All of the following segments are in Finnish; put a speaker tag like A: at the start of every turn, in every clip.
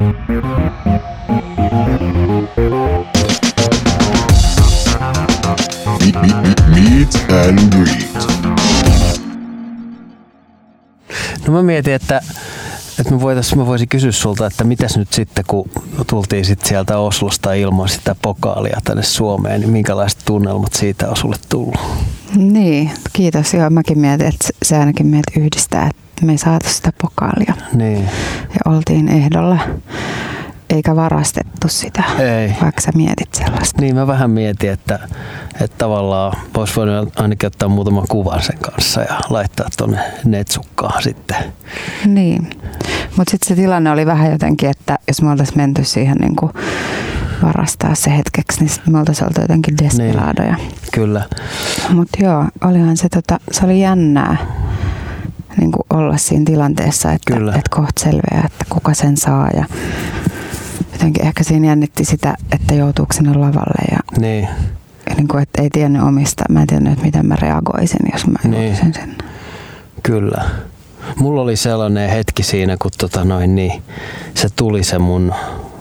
A: No mä mietin, että, että me voitais, mä voisin kysyä sulta, että mitäs nyt sitten, kun tultiin sit sieltä Oslosta ilman sitä pokaalia tänne Suomeen, niin minkälaiset tunnelmat siitä on sulle tullut?
B: Niin, kiitos. Joo, mäkin mietin, että se ainakin meitä yhdistää, että me ei saatu sitä pokaalia.
A: Niin.
B: Ja oltiin ehdolla, eikä varastettu sitä,
A: Ei.
B: vaikka sä mietit sellaista.
A: Niin mä vähän mietin, että, että tavallaan vois voinut ainakin ottaa muutaman kuvan sen kanssa ja laittaa tonne netsukkaan sitten.
B: Niin, mutta sitten se tilanne oli vähän jotenkin, että jos me oltaisiin menty siihen niin kuin varastaa se hetkeksi, niin me oltaisiin oltu jotenkin desperadoja.
A: Kyllä.
B: Mutta joo, olihan se, tota, se oli jännää niin kuin olla siinä tilanteessa, että,
A: Kyllä.
B: että kohta selviää, että kuka sen saa. Ja jotenkin ehkä siinä jännitti sitä, että joutuuko sinne lavalle ja,
A: Niin.
B: niin kuin, että ei tiennyt omista. Mä en tiennyt, että miten mä reagoisin, jos mä
A: Niin.
B: sinne.
A: Kyllä. Mulla oli sellainen hetki siinä, kun tota noin, niin se tuli se mun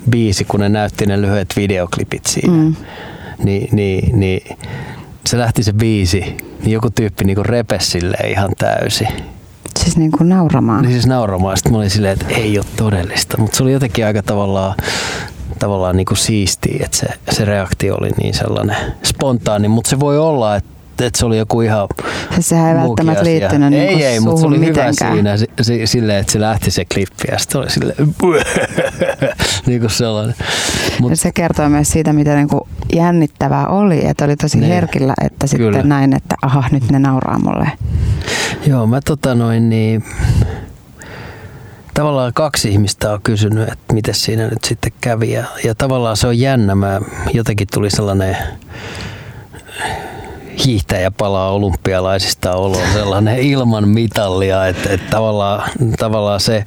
A: biisi, kun ne näytti ne lyhyet videoklipit siinä.
B: Mm.
A: Niin, niin, niin se lähti se biisi, niin joku tyyppi niinku repesi silleen ihan täysi.
B: Siis niin kuin nauramaan.
A: Niin siis nauramaan. Sitten mä olin silleen, että ei ole todellista. Mutta se oli jotenkin aika tavallaan, tavallaan niinku siistiä, että se, se reaktio oli niin sellainen spontaani. Mutta se voi olla, että että se oli joku ihan
B: Siis sehän ei välttämättä
A: asia.
B: liittynyt
A: Ei,
B: niin
A: ei, mutta se oli
B: mitenkään.
A: hyvä siinä si- si- silleen, että se lähti se klippi ja sitten oli silleen niin kuin sellainen. Mut,
B: Ja se kertoo myös siitä, mitä niin kuin jännittävää oli, että oli tosi
A: Niin.
B: herkillä, että sitten
A: Kyllä.
B: näin, että aha, nyt ne nauraa mulle.
A: Joo, mä tota noin niin, tavallaan kaksi ihmistä on kysynyt, että miten siinä nyt sitten kävi ja, ja tavallaan se on jännä. Mä, jotenkin tuli sellainen hiihtäjä palaa olympialaisista olo sellainen ilman mitallia, että, että tavallaan, tavallaan se,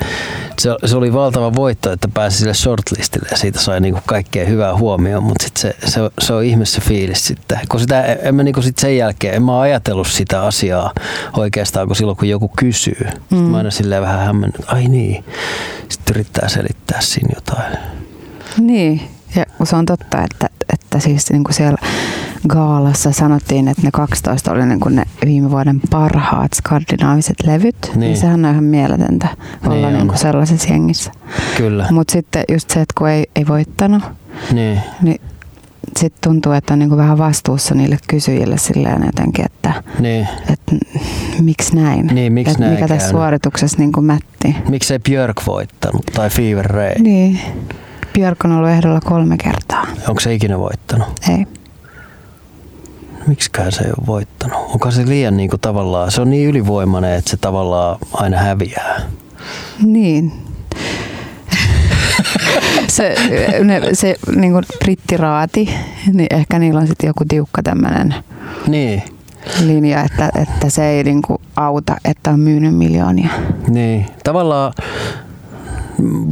A: se, se, oli valtava voitto, että pääsi sille shortlistille ja siitä sai niinku kaikkea hyvää huomioon, mutta sit se, se, se, on ihme se fiilis sitten, kun sitä, en mä niinku sit sen jälkeen, en mä ajatellut sitä asiaa oikeastaan, kun silloin kun joku kysyy, mm. mä aina silleen vähän hämmennyt, ai niin, sitten yrittää selittää siinä jotain.
B: Niin, ja se on totta, että, että siis niin kuin siellä Gaalassa sanottiin, että ne 12 oli niin kuin ne viime vuoden parhaat skandinaaviset levyt.
A: Niin.
B: Niin. sehän on ihan mieletöntä olla
A: Niin
B: niin kuin sellaisessa jengissä.
A: Kyllä,
B: Mutta sitten just se, että kun ei, ei voittanut,
A: niin,
B: niin sitten tuntuu, että on niin kuin vähän vastuussa niille kysyjille silleen jotenkin, että,
A: niin.
B: että miksi näin?
A: Niin, miksi näin
B: Mikä tässä suorituksessa niin kuin mätti?
A: Miksei Björk voittanut tai Fever Ray?
B: Niin. Björk on ollut ehdolla kolme kertaa.
A: Onko se ikinä voittanut?
B: Ei.
A: Miksikään se ei ole voittanut? Onko se liian niin kuin tavallaan, se on niin ylivoimainen, että se tavallaan aina häviää.
B: Niin. se, ne, se niin kuin brittiraati, niin ehkä niillä on sitten joku tiukka tämmöinen
A: Niin,
B: linja, että, että se ei niin kuin auta, että on myynyt miljoonia.
A: niin. Tavallaan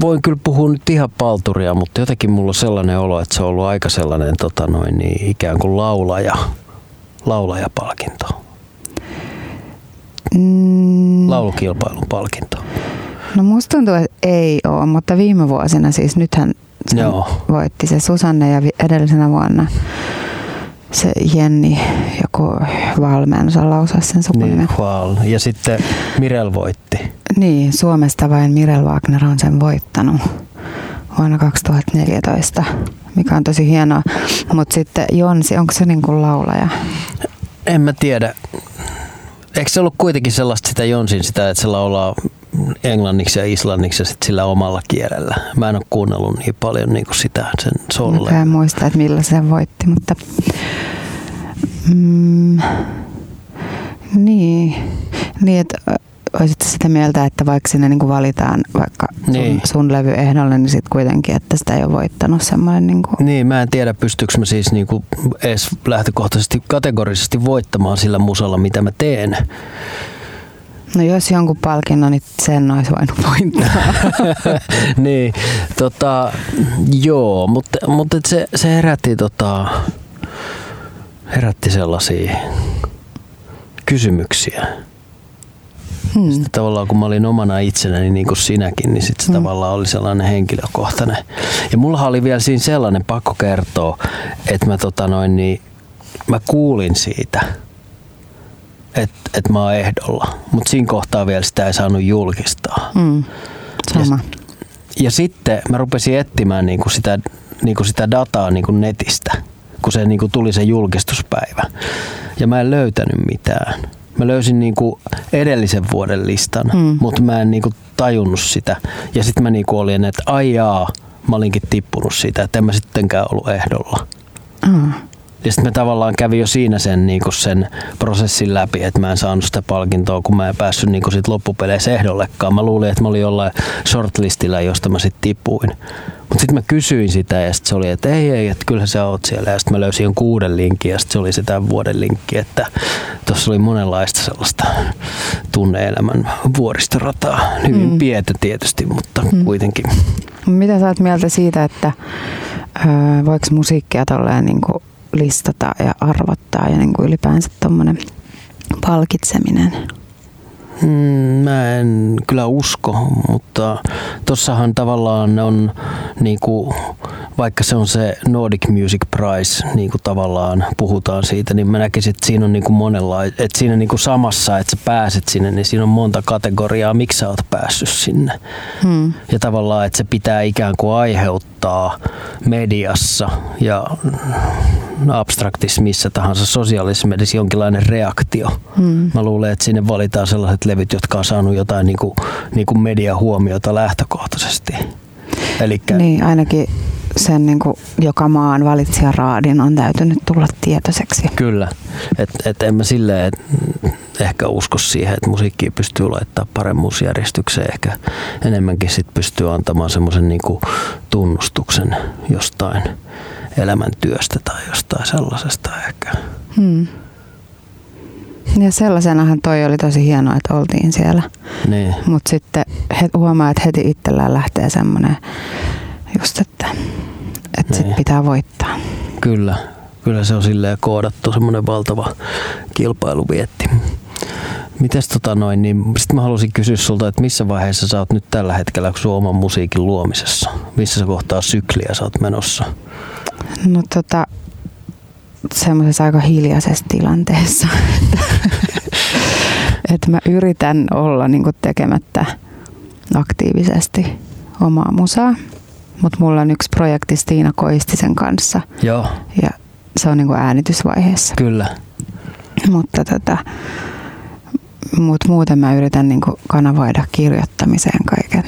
A: voin kyllä puhua nyt ihan palturia, mutta jotenkin mulla on sellainen olo, että se on ollut aika sellainen tota noin, niin ikään kuin laulaja, laulajapalkinto,
B: Mm,
A: laulukilpailun palkinto.
B: no musta tuntuu, että ei ole, mutta viime vuosina siis nythän se
A: Joo.
B: voitti se Susanne ja edellisenä vuonna se Jenni, joku Valme, en osaa lausua sen sukunimen.
A: Niin, Hval. Ja sitten Mirel voitti.
B: Niin, Suomesta vain Mirel Wagner on sen voittanut vuonna 2014, mikä on tosi hienoa. Mutta sitten Jonsi, onko se niin kuin laulaja?
A: En mä tiedä. Eikö se ollut kuitenkin sellaista sitä Jonsin sitä, että se laulaa englanniksi ja islanniksi ja sit sillä omalla kielellä. Mä en ole kuunnellut niin paljon niin kuin sitä sen solle.
B: Mä en muista, että millä se voitti, mutta... Mm, niin, niin että olisit sitä mieltä, että vaikka sinne niin kuin valitaan vaikka sun,
A: Niin.
B: sun levy ehdolle, niin sitten kuitenkin, että sitä ei ole voittanut semmoinen niin kuin...
A: Niin, mä en tiedä pystyykö mä siis niinku edes lähtökohtaisesti kategorisesti voittamaan sillä musalla, mitä mä teen.
B: No jos jonkun palkinnon, niin sen olisi voinut voittaa.
A: niin, tota, joo, mutta, mutta se, se herätti, tota, herätti sellaisia kysymyksiä. Hmm. Sitten tavallaan kun mä olin omana itsenäni niin kuin sinäkin, niin sitten se hmm. tavallaan oli sellainen henkilökohtainen. Ja mulla oli vielä siinä sellainen pakko kertoa, että mä, tota noin, niin, mä kuulin siitä, että et mä oon ehdolla. Mutta siinä kohtaa vielä sitä ei saanut julkistaa.
B: Hmm. Sama.
A: Ja, ja sitten mä rupesin etsimään niin kuin sitä, niin kuin sitä dataa niin kuin netistä, kun se niin kuin tuli se julkistuspäivä. Ja mä en löytänyt mitään. Mä löysin niin kuin edellisen vuoden listan, mm. mutta mä en niin kuin tajunnut sitä. Ja sitten mä niin kuin olin, että ai jaa, mä olinkin tippunut siitä, että en mä sittenkään ollut ehdolla. Mm. Ja sitten me tavallaan kävi jo siinä sen, niin sen prosessin läpi, että mä en saanut sitä palkintoa, kun mä en päässyt niin sit loppupeleissä ehdollekaan. Mä luulin, että mä olin jollain shortlistilla, josta mä sitten tipuin. Mutta sitten mä kysyin sitä ja sitten se oli, että ei, ei, että kyllä sä oot siellä. Ja sitten mä löysin kuuden linkin ja sitten se oli se tämän vuoden linkki, että tuossa oli monenlaista sellaista tunneelämän vuoristorataa. Hyvin mm. pientä tietysti, mutta mm. kuitenkin.
B: Mitä sä oot mieltä siitä, että voiko musiikkia tolleen niin listata ja arvottaa ja niin kuin ylipäänsä tuommoinen palkitseminen?
A: Mm, mä en kyllä usko, mutta tossahan tavallaan on niinku, vaikka se on se Nordic Music Prize, niin kuin tavallaan puhutaan siitä, niin mä näkisin, että siinä on niinku monenlaista, että siinä niinku samassa, että sä pääset sinne, niin siinä on monta kategoriaa, miksi sä oot päässyt sinne. Hmm. Ja tavallaan, että se pitää ikään kuin aiheuttaa mediassa ja abstraktis missä tahansa sosiaalisessa jonkinlainen reaktio. Hmm. Mä luulen, että sinne valitaan sellaiset levyt, jotka on saanut jotain niin kuin, niin kuin mediahuomiota lähtökohtaisesti.
B: Elikkä... Niin, ainakin sen niin kuin joka maan valitsijaraadin on täytynyt tulla tietoiseksi.
A: Kyllä, että et en mä silleen ehkä usko siihen, että musiikki pystyy laittaa paremmuusjärjestykseen. Ehkä enemmänkin sit pystyy antamaan semmoisen niin tunnustuksen jostain elämäntyöstä tai jostain sellaisesta ehkä. Hmm.
B: Ja sellaisenahan toi oli tosi hienoa, että oltiin siellä.
A: Niin.
B: Mutta sitten huomaa, että heti itsellään lähtee semmoinen just, että, että niin. sit pitää voittaa.
A: Kyllä, kyllä se on silleen koodattu semmoinen valtava kilpailuvietti. Mites tota noin, niin sitten mä halusin kysyä sulta, että missä vaiheessa sä oot nyt tällä hetkellä sun oman musiikin luomisessa? Missä kohtaa sykliä sä oot menossa?
B: No tota, semmoisessa aika hiljaisessa tilanteessa, että, että mä yritän olla niin tekemättä aktiivisesti omaa musaa. Mutta mulla on yksi projekti Stiina Koistisen kanssa.
A: Joo.
B: Ja se on niin äänitysvaiheessa.
A: Kyllä.
B: Mutta tota, mut muuten mä yritän niin kanavoida kirjoittamiseen kaiken.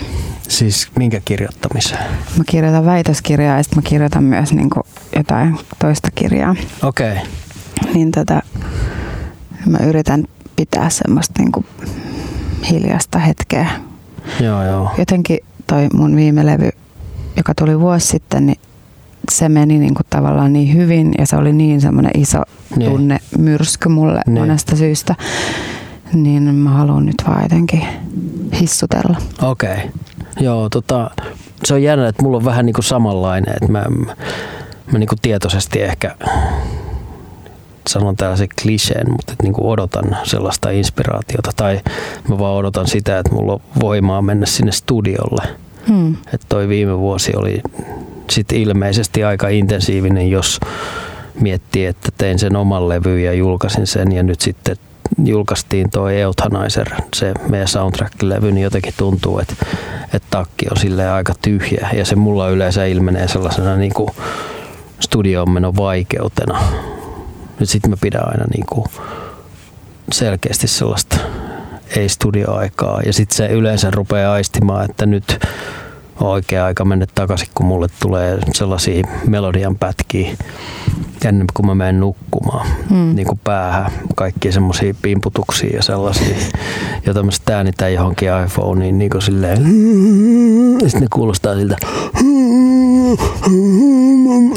A: Siis minkä kirjoittamiseen?
B: Mä kirjoitan väitöskirjaa ja sitten mä kirjoitan myös niin jotain toista kirjaa.
A: Okei. Okay.
B: Niin tota, mä yritän pitää semmoista niin hiljasta hetkeä.
A: Joo, joo.
B: Jotenkin toi mun viime levy, joka tuli vuosi sitten, niin se meni niin kuin tavallaan niin hyvin ja se oli niin semmoinen iso niin. tunne myrsky mulle niin. monesta syystä. Niin mä haluan nyt vaan jotenkin hissutella.
A: Okei. Okay. Joo, tota, se on jännä, että mulla on vähän niin kuin samanlainen, että mä, mä niin kuin tietoisesti ehkä sanon tällaisen kliseen, mutta että niin kuin odotan sellaista inspiraatiota tai mä vaan odotan sitä, että mulla on voimaa mennä sinne studiolle. Hmm. Että toi viime vuosi oli sitten ilmeisesti aika intensiivinen, jos miettii, että tein sen oman levyn ja julkaisin sen ja nyt sitten julkaistiin toi Euthanizer, se meidän soundtrack-levy, niin jotenkin tuntuu, että, että takki on sille aika tyhjä ja se mulla yleensä ilmenee sellaisena niin kuin studioon menon vaikeutena. Nyt sitten mä pidän aina niin kuin selkeästi sellaista ei-studioaikaa ja sitten se yleensä rupeaa aistimaan, että nyt on oikea aika mennä takaisin, kun mulle tulee sellaisia melodian pätkiä ennen kuin mä menen nukkumaan. Mm. Niin kuin päähän kaikki semmoisia pimputuksia ja sellaisia. Ja tämmöistä äänitään johonkin iPhoneen niin kuin silleen. Sitten ne kuulostaa siltä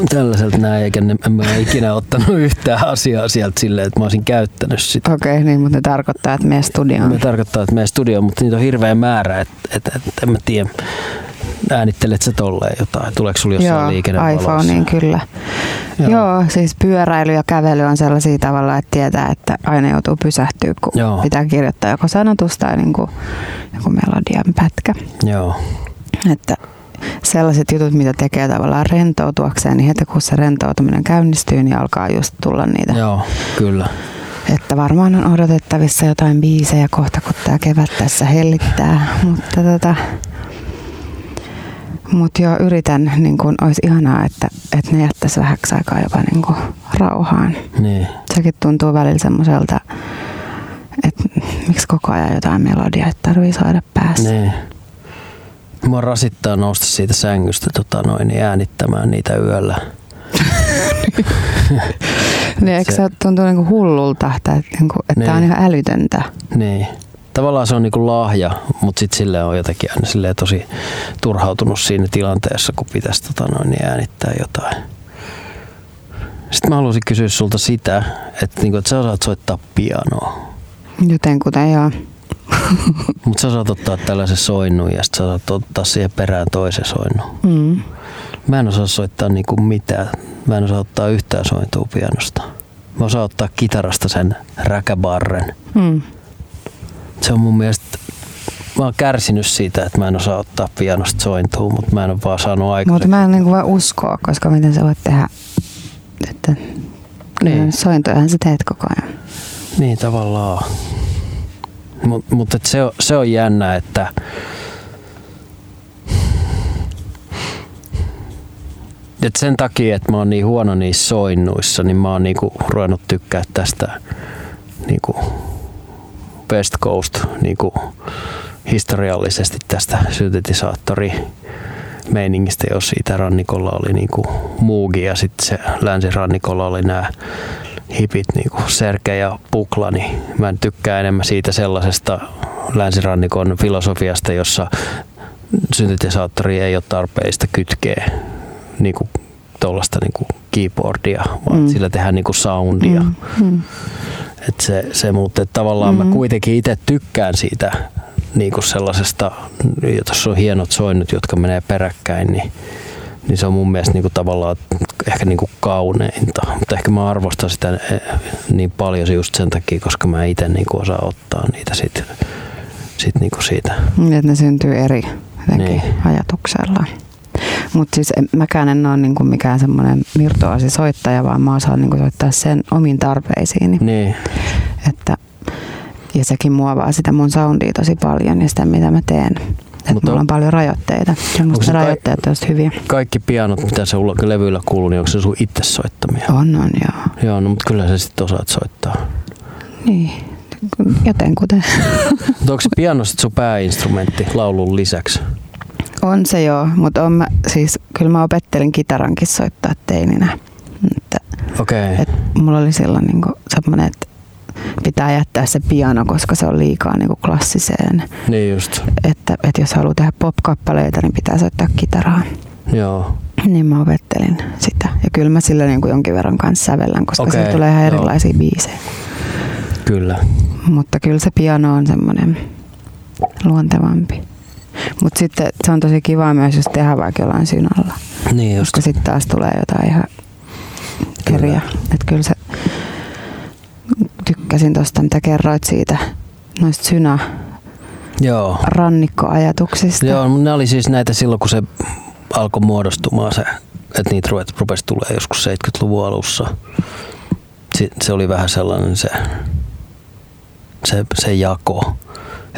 A: tällaiselta näin, eikä ne, en mä ikinä ottanut yhtään asiaa sieltä silleen, että mä olisin käyttänyt sitä.
B: Okei, okay, niin, mutta ne tarkoittaa, että meidän studioon.
A: Ne tarkoittaa, että meidän studioon, mutta niitä on hirveä määrä, että, että, että en mä tiedä äänittelet sä tolleen jotain? Tuleeko sulla jossain
B: Joo,
A: liikennevaloissa?
B: iPhoneen kyllä.
A: Joo.
B: Joo. Siis pyöräily ja kävely on sellaisia tavalla, että tietää, että aina joutuu pysähtyä, kun.
A: Joo.
B: pitää kirjoittaa joko sanotus tai niin kuin, joku melodian pätkä.
A: Joo,
B: Että sellaiset jutut, mitä tekee tavallaan rentoutuakseen, niin heti kun se rentoutuminen käynnistyy, niin alkaa just tulla niitä.
A: joo, kyllä.
B: Että varmaan on odotettavissa jotain biisejä kohta, kun tämä kevät tässä hellittää. Mutta tota, mut joo, yritän, niin kun, olisi ihanaa, että, että ne jättäisi vähäksi aikaa jopa niin kun, rauhaan.
A: Niin.
B: Sekin tuntuu välillä semmoiselta, että miksi koko ajan jotain melodiaa, että tarvii saada päässä.
A: Niin. Mua rasittaa nousta siitä sängystä tota noin, niin äänittämään niitä yöllä.
B: Niin, eikö
A: Se-
B: se tuntuu niin hullulta, että, että, niin että
A: Niin.
B: tämä on ihan älytöntä.
A: Niin. Tavallaan se on niinku lahja, mutta sitten sille on jotenkin aina silleen tosi turhautunut siinä tilanteessa, kun pitäisi tota noin, niin äänittää jotain. Sitten mä haluaisin kysyä sulta sitä, että, niinku, että sä osaat soittaa pianoa,
B: Jotenkuten joo.
A: mutta sä osaat ottaa tällaisen soinnun ja sitten sä osaat ottaa siihen perään toisen soinnun.
B: Mm.
A: Mä en osaa soittaa niinku mitään. Mä en osaa ottaa yhtään sointua pianosta. Mä osaan ottaa kitarasta sen räkäbarren.
B: Mm.
A: Se on mun mielestä... Mä oon kärsinyt siitä, että mä en osaa ottaa pianosta sointua, mutta mä en ole vaan saanut
B: Mutta
A: aikaiseksi.
B: mä en niin voi uskoa, koska miten sä voit tehdä, että
A: niin.
B: sointojahan sä teet koko ajan.
A: Niin tavallaan. Mutta mut se, on, se on jännä, että et sen takia, että mä oon niin huono niissä soinnuissa, niin mä oon niinku ruvennut tykkää tästä niinku West Coast niinku historiallisesti tästä syntetisaattori meiningistä, jos siitä rannikolla oli niinku muugi ja sitten se länsirannikolla oli nämä hipit niinku Serke ja Pukla, niin mä en tykkää enemmän siitä sellaisesta länsirannikon filosofiasta, jossa syntetisaattori ei ole tarpeellista kytkeä niinku tuollaista niinku keyboardia, vaan mm. Sillä tehdään niinku soundia. Mm.
B: Mm.
A: Et se, se, mutta et tavallaan mm. mä
B: Mhm.
A: kuitenkin itse tykkään siitä niinku sellaisesta, jos on hienot soinnut, jotka menee peräkkäin, niin, niin se on mun mielestä niinku tavallaan ehkä niinku kauneinta. Mutta ehkä mä arvostan sitä eh, niin paljon just sen takia, koska mä itse niinku osaan ottaa niitä sit, sit niinku siitä.
B: Niin, Että ne syntyy eri jotenkin
A: Niin.
B: niin. ajatuksella. Mutta siis en, mäkään en ole niinku mikään semmoinen virtuaasi soittaja, vaan mä osaan niinku soittaa sen omiin tarpeisiini.
A: Niin,
B: Että, ja sekin muovaa sitä mun soundia tosi paljon ja sitä mitä mä teen. Että
A: Mutta
B: mulla
A: on-
B: on paljon rajoitteita. Ja
A: Onko
B: musta rajoitteet on hyviä.
A: kaikki pianot, mitä se levyillä kuuluu, niin onko se sun itse soittamia?
B: On, on joo.
A: Joo, no mutta kyllä sä sitten osaat soittaa.
B: Niin, jotenkuten.
A: Mutta onko se piano sit sun pääinstrumentti laulun lisäksi?
B: On se joo, mutta on mä, siis, kyllä mä opettelin kitarankin soittaa teininä.
A: Okei. Okay.
B: et mulla oli silloin niinku semmoinen, että pitää jättää se piano, koska se on liikaa niinku klassiseen.
A: Niin just.
B: Että, että jos haluaa tehdä pop-kappaleita, niin pitää soittaa kitaraa.
A: Joo.
B: Niin mä opettelin sitä. Ja kyllä mä sillä niinku jonkin verran kanssa sävellän, koska okay, tulee ihan
A: joo.
B: erilaisia biisejä.
A: Kyllä.
B: Mutta kyllä se piano on semmoinen luontevampi. Mutta sitten se on tosi kiva myös, jos tehdään vaikka jollain synalla.
A: Niin just.
B: Koska sitten taas tulee jotain ihan
A: Kyllä.
B: eriä. Että kyllä se tykkäsin tuosta, mitä kerroit siitä noista synä
A: Joo.
B: rannikkoajatuksista.
A: Joo, ne oli siis näitä silloin, kun se alkoi muodostumaan se, että niitä ruvet, rupesi tulee joskus 70-luvun alussa. Se, se oli vähän sellainen se, se, se jako,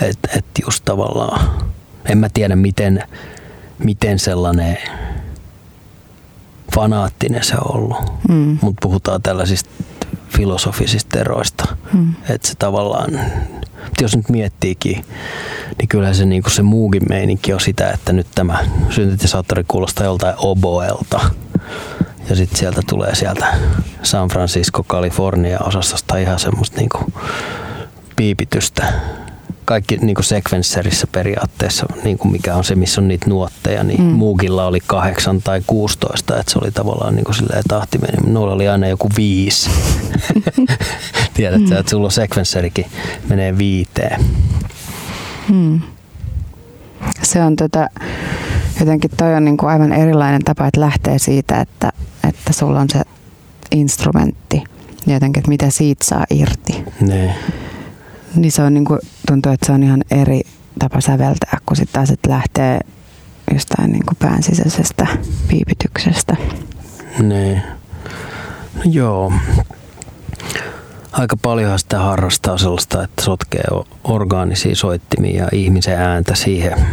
A: että et just tavallaan, en mä tiedä miten, miten sellainen fanaattinen se on ollut,
B: Mm.
A: mutta puhutaan tällaisista filosofisista eroista.
B: Mm.
A: Että se tavallaan, jos nyt miettiikin, niin kyllä se, niin se muukin meininki on sitä, että nyt tämä syntetisaattori kuulostaa joltain oboelta. Ja sitten sieltä tulee sieltä San Francisco, California osastosta ihan semmoista niin piipitystä. Kaikki niin sequencerissa periaatteessa, niin kuin mikä on se, missä on niitä nuotteja, niin mm.
B: Mm.
A: muukilla oli kahdeksan tai 16, että se oli tavallaan niin kuin silleen tahti meni. Noilla oli aina joku viisi. Tiedät sä, että sulla sequencerikin menee viiteen.
B: Mm. Se on tota, jotenkin toi on niin kuin aivan erilainen tapa, että lähtee siitä, että, että sulla on se instrumentti jotenkin, että mitä siitä saa irti.
A: Niin.
B: Niin se on niin kuin, tuntuu, että se on ihan eri tapa säveltää, kun sitten taas että lähtee jostain niin kuin pään sisäisestä piipityksestä.
A: Niin. No joo. Aika paljonhan sitä harrastaa sellaista, että sotkee orgaanisia soittimia ja ihmisen ääntä siihen,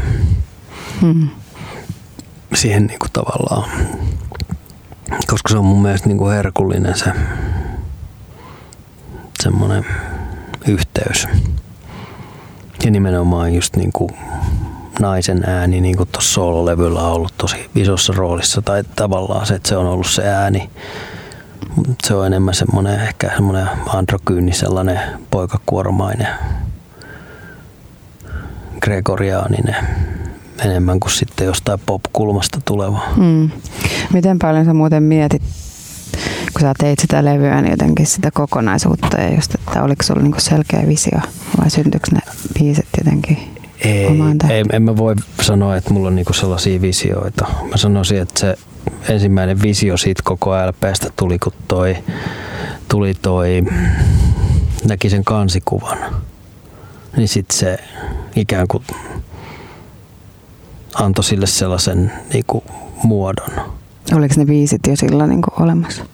B: Hmm.
A: siihen niin kuin tavallaan. Koska se on mun mielestä niin kuin herkullinen se semmoinen yhteys. Ja nimenomaan just niin kuin naisen ääni, niin kuin tuossa soololevyllä on ollut tosi isossa roolissa, tai tavallaan se, että se on ollut se ääni. Se on enemmän semmoinen, ehkä semmoinen androkyyni, sellainen poikakuoromainen, gregoriaaninen, enemmän kuin sitten jostain pop-kulmasta tuleva.
B: Hmm. Miten paljon sä muuten mietit, kun sä teit sitä levyä, niin jotenkin sitä kokonaisuutta ja just, että oliko sulla niinku selkeä visio vai syntyykö ne biisit jotenkin
A: Ei, ei, en mä voi sanoa, että mulla on niinku sellaisia visioita. Mä sanoisin, että se ensimmäinen visio siitä koko LPstä tuli, kun toi, tuli toi, näki sen kansikuvan. Niin sit se ikään kuin antoi sille sellaisen niinku muodon.
B: Oliko ne biisit jo silloin niinku olemassa?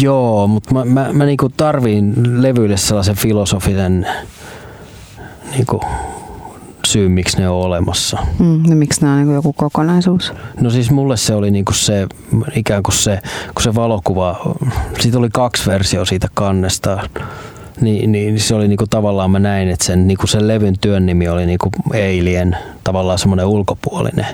A: Joo, mutta mä, mä, mä niinku tarviin levyille sellaisen filosofisen niinku syy, miksi ne on olemassa.
B: Mm, no miksi nämä on niinku joku kokonaisuus?
A: No siis mulle se oli niinku se, ikään kuin se, kun se valokuva, siitä oli kaksi versiota siitä kannesta, niin, niin se oli niinku tavallaan mä näin, että sen, niinku sen levyn työn nimi oli niinku Alien, tavallaan semmoinen ulkopuolinen.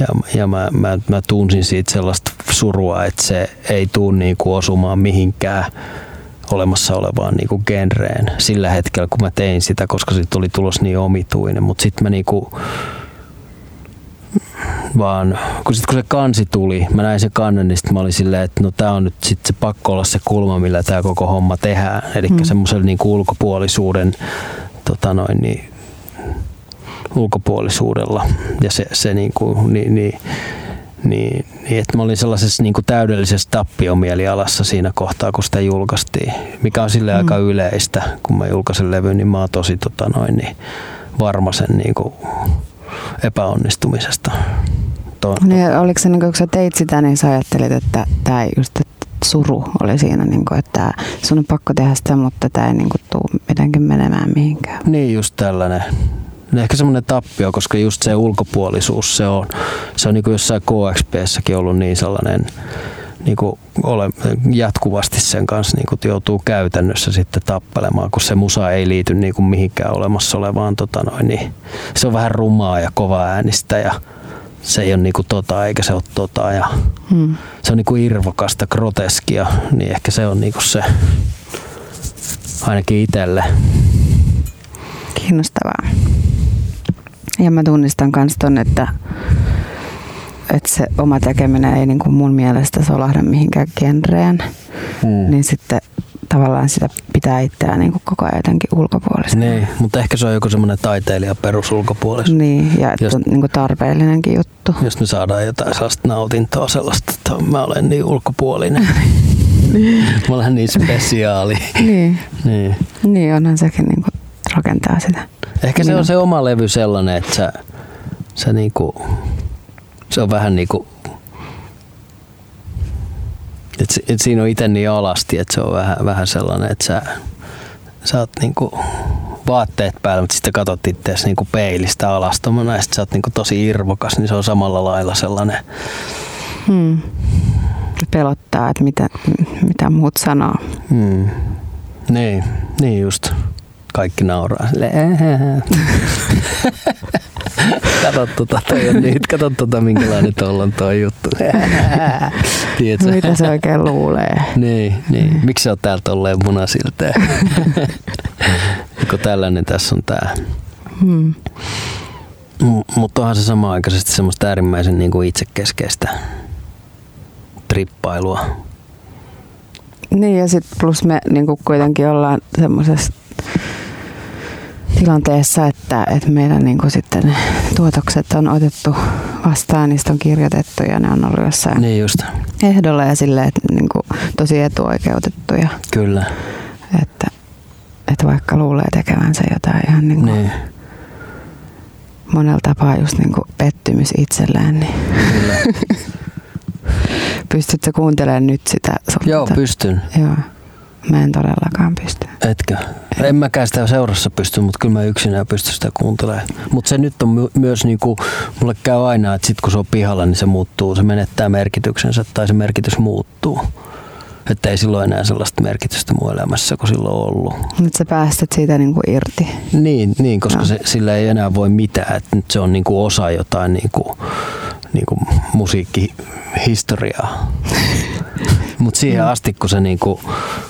A: Ja, ja mä, mä, mä tunsin siitä sellaista surua, että se ei tuu niinku osumaan mihinkään olemassa olevaan niinku genreen sillä hetkellä, kun mä tein sitä, koska siitä oli tulos niin omituinen. Mutta sitten mä niinku, vaan kun, sit, kun se kansi tuli, mä näin sen kannen, niin sit mä olin silleen, että no tää on nyt sit se pakko olla se kulma, millä tämä koko homma tehdään. Eli mm.
B: Mm.
A: semmoisen niinku ulkopuolisuuden tota noin, niin, ulkopuolisuudella. Ja se, se niinku, niin, niin, niin, niin, että mä olin sellaisessa niin kuin täydellisessä tappiomielialassa siinä kohtaa, kun sitä julkaistiin, mikä on sille mm. aika yleistä. Kun mä julkaisen levyn, niin mä oon tosi tota noin, niin varma sen niin kuin epäonnistumisesta. To,
B: Niin, oliko se, niin kun sä teit sitä, niin sä ajattelit, että tämä just että suru oli siinä, niin kuin, että sun on pakko tehdä sitä, mutta tämä ei niin kuin, tuu mitenkään menemään mihinkään.
A: Niin just tällainen. Ehkä semmoinen tappio, koska just se ulkopuolisuus, se on, se on niin kuin jossain KXPssäkin ollut niin sellainen, niin kuin ole, jatkuvasti sen kanssa niin kuin joutuu käytännössä sitten tappelemaan, kun se musa ei liity niin kuin mihinkään olemassa olevaan. Tota noin, niin se on vähän rumaa ja kova äänistä ja se ei ole niin kuin tota eikä se ole tota ja
B: Hmm.
A: se on niin kuin irvokasta, groteskia, niin ehkä se on niin kuin se ainakin itselle.
B: Kiinnostavaa. Ja mä tunnistan myös ton, että, että se oma tekeminen ei niin kuin mun mielestä solahda mihinkään genreen.
A: Mm.
B: Niin sitten tavallaan sitä pitää itseään niin kuin koko ajan jotenkin ulkopuolista.
A: Niin, mutta ehkä se on joku semmoinen taiteilija perusulkopuolisuus.
B: Niin, ja että
A: Jos-
B: on niin kuin tarpeellinenkin juttu.
A: Jos me saadaan jotain sellaista nautintoa sellaista, että mä olen niin ulkopuolinen. mä olen niin spesiaali.
B: Niin,
A: niin.
B: niin onhan sekin niin kuin rakentaa sitä.
A: Ehkä se
B: Niin
A: on se oma levy sellainen, että sä, sä niinku, se on vähän niinku, että si- et siinä on itse niin alasti, että se on vähän, vähän sellainen, että sä, sä oot niinku vaatteet päällä, mutta sitten katsot itseäsi niinku peilistä alastomana ja sit sä oot niinku tosi irvokas, niin se on samalla lailla sellainen.
B: Hmm. Pelottaa, että mitä, mitä muut sanoo.
A: Hmm. Niin, niin just. Kaikki nauraa. Kato tota, toi on nyt, kato tota, minkälainen tuolla on toi juttu. Tiedätkö?
B: Mitä se oikein luulee?
A: Niin, niin. Miksi sä oot täällä tolleen munasilteen? Kun tällainen tässä on tää.
B: Hmm.
A: Mutta onhan se sama aikaisesti semmoista äärimmäisen niin kuin itsekeskeistä trippailua.
B: Niin ja sitten plus me niin kuitenkin ollaan semmoisessa tilanteessa, että, että meidän niin kuin sitten tuotokset on otettu vastaan, niistä on kirjoitettu ja ne on ollut jossain
A: Niin just,
B: ehdolla ja sille, että niin kuin tosi etuoikeutettuja.
A: kyllä.
B: Että, että vaikka luulee tekevänsä jotain ihan niin kuin
A: Niin,
B: monella tapaa just niin kuin pettymys itselleen, niin
A: kyllä.
B: pystytkö kuuntelemaan nyt sitä? sun-
A: Joo, pystyn.
B: Joo. Mä en todellakaan pysty.
A: Etkö? En mäkään sitä seurassa pysty, mutta kyllä mä yksinään pystyn sitä kuuntelemaan. Mutta se nyt on my- myös niinku, mulle käy aina, että sit kun se on pihalla, niin se muuttuu, se menettää merkityksensä tai se merkitys muuttuu. Että ei silloin enää sellaista merkitystä mun elämässä kuin silloin on ollut.
B: Nyt sä päästät siitä niin kuin irti.
A: Niin, niin koska
B: Joo.
A: se, sillä ei enää voi mitään. Että nyt se on niinku osa jotain niinku, niinku musiikkihistoriaa. Mutta siihen asti, kun sä niinku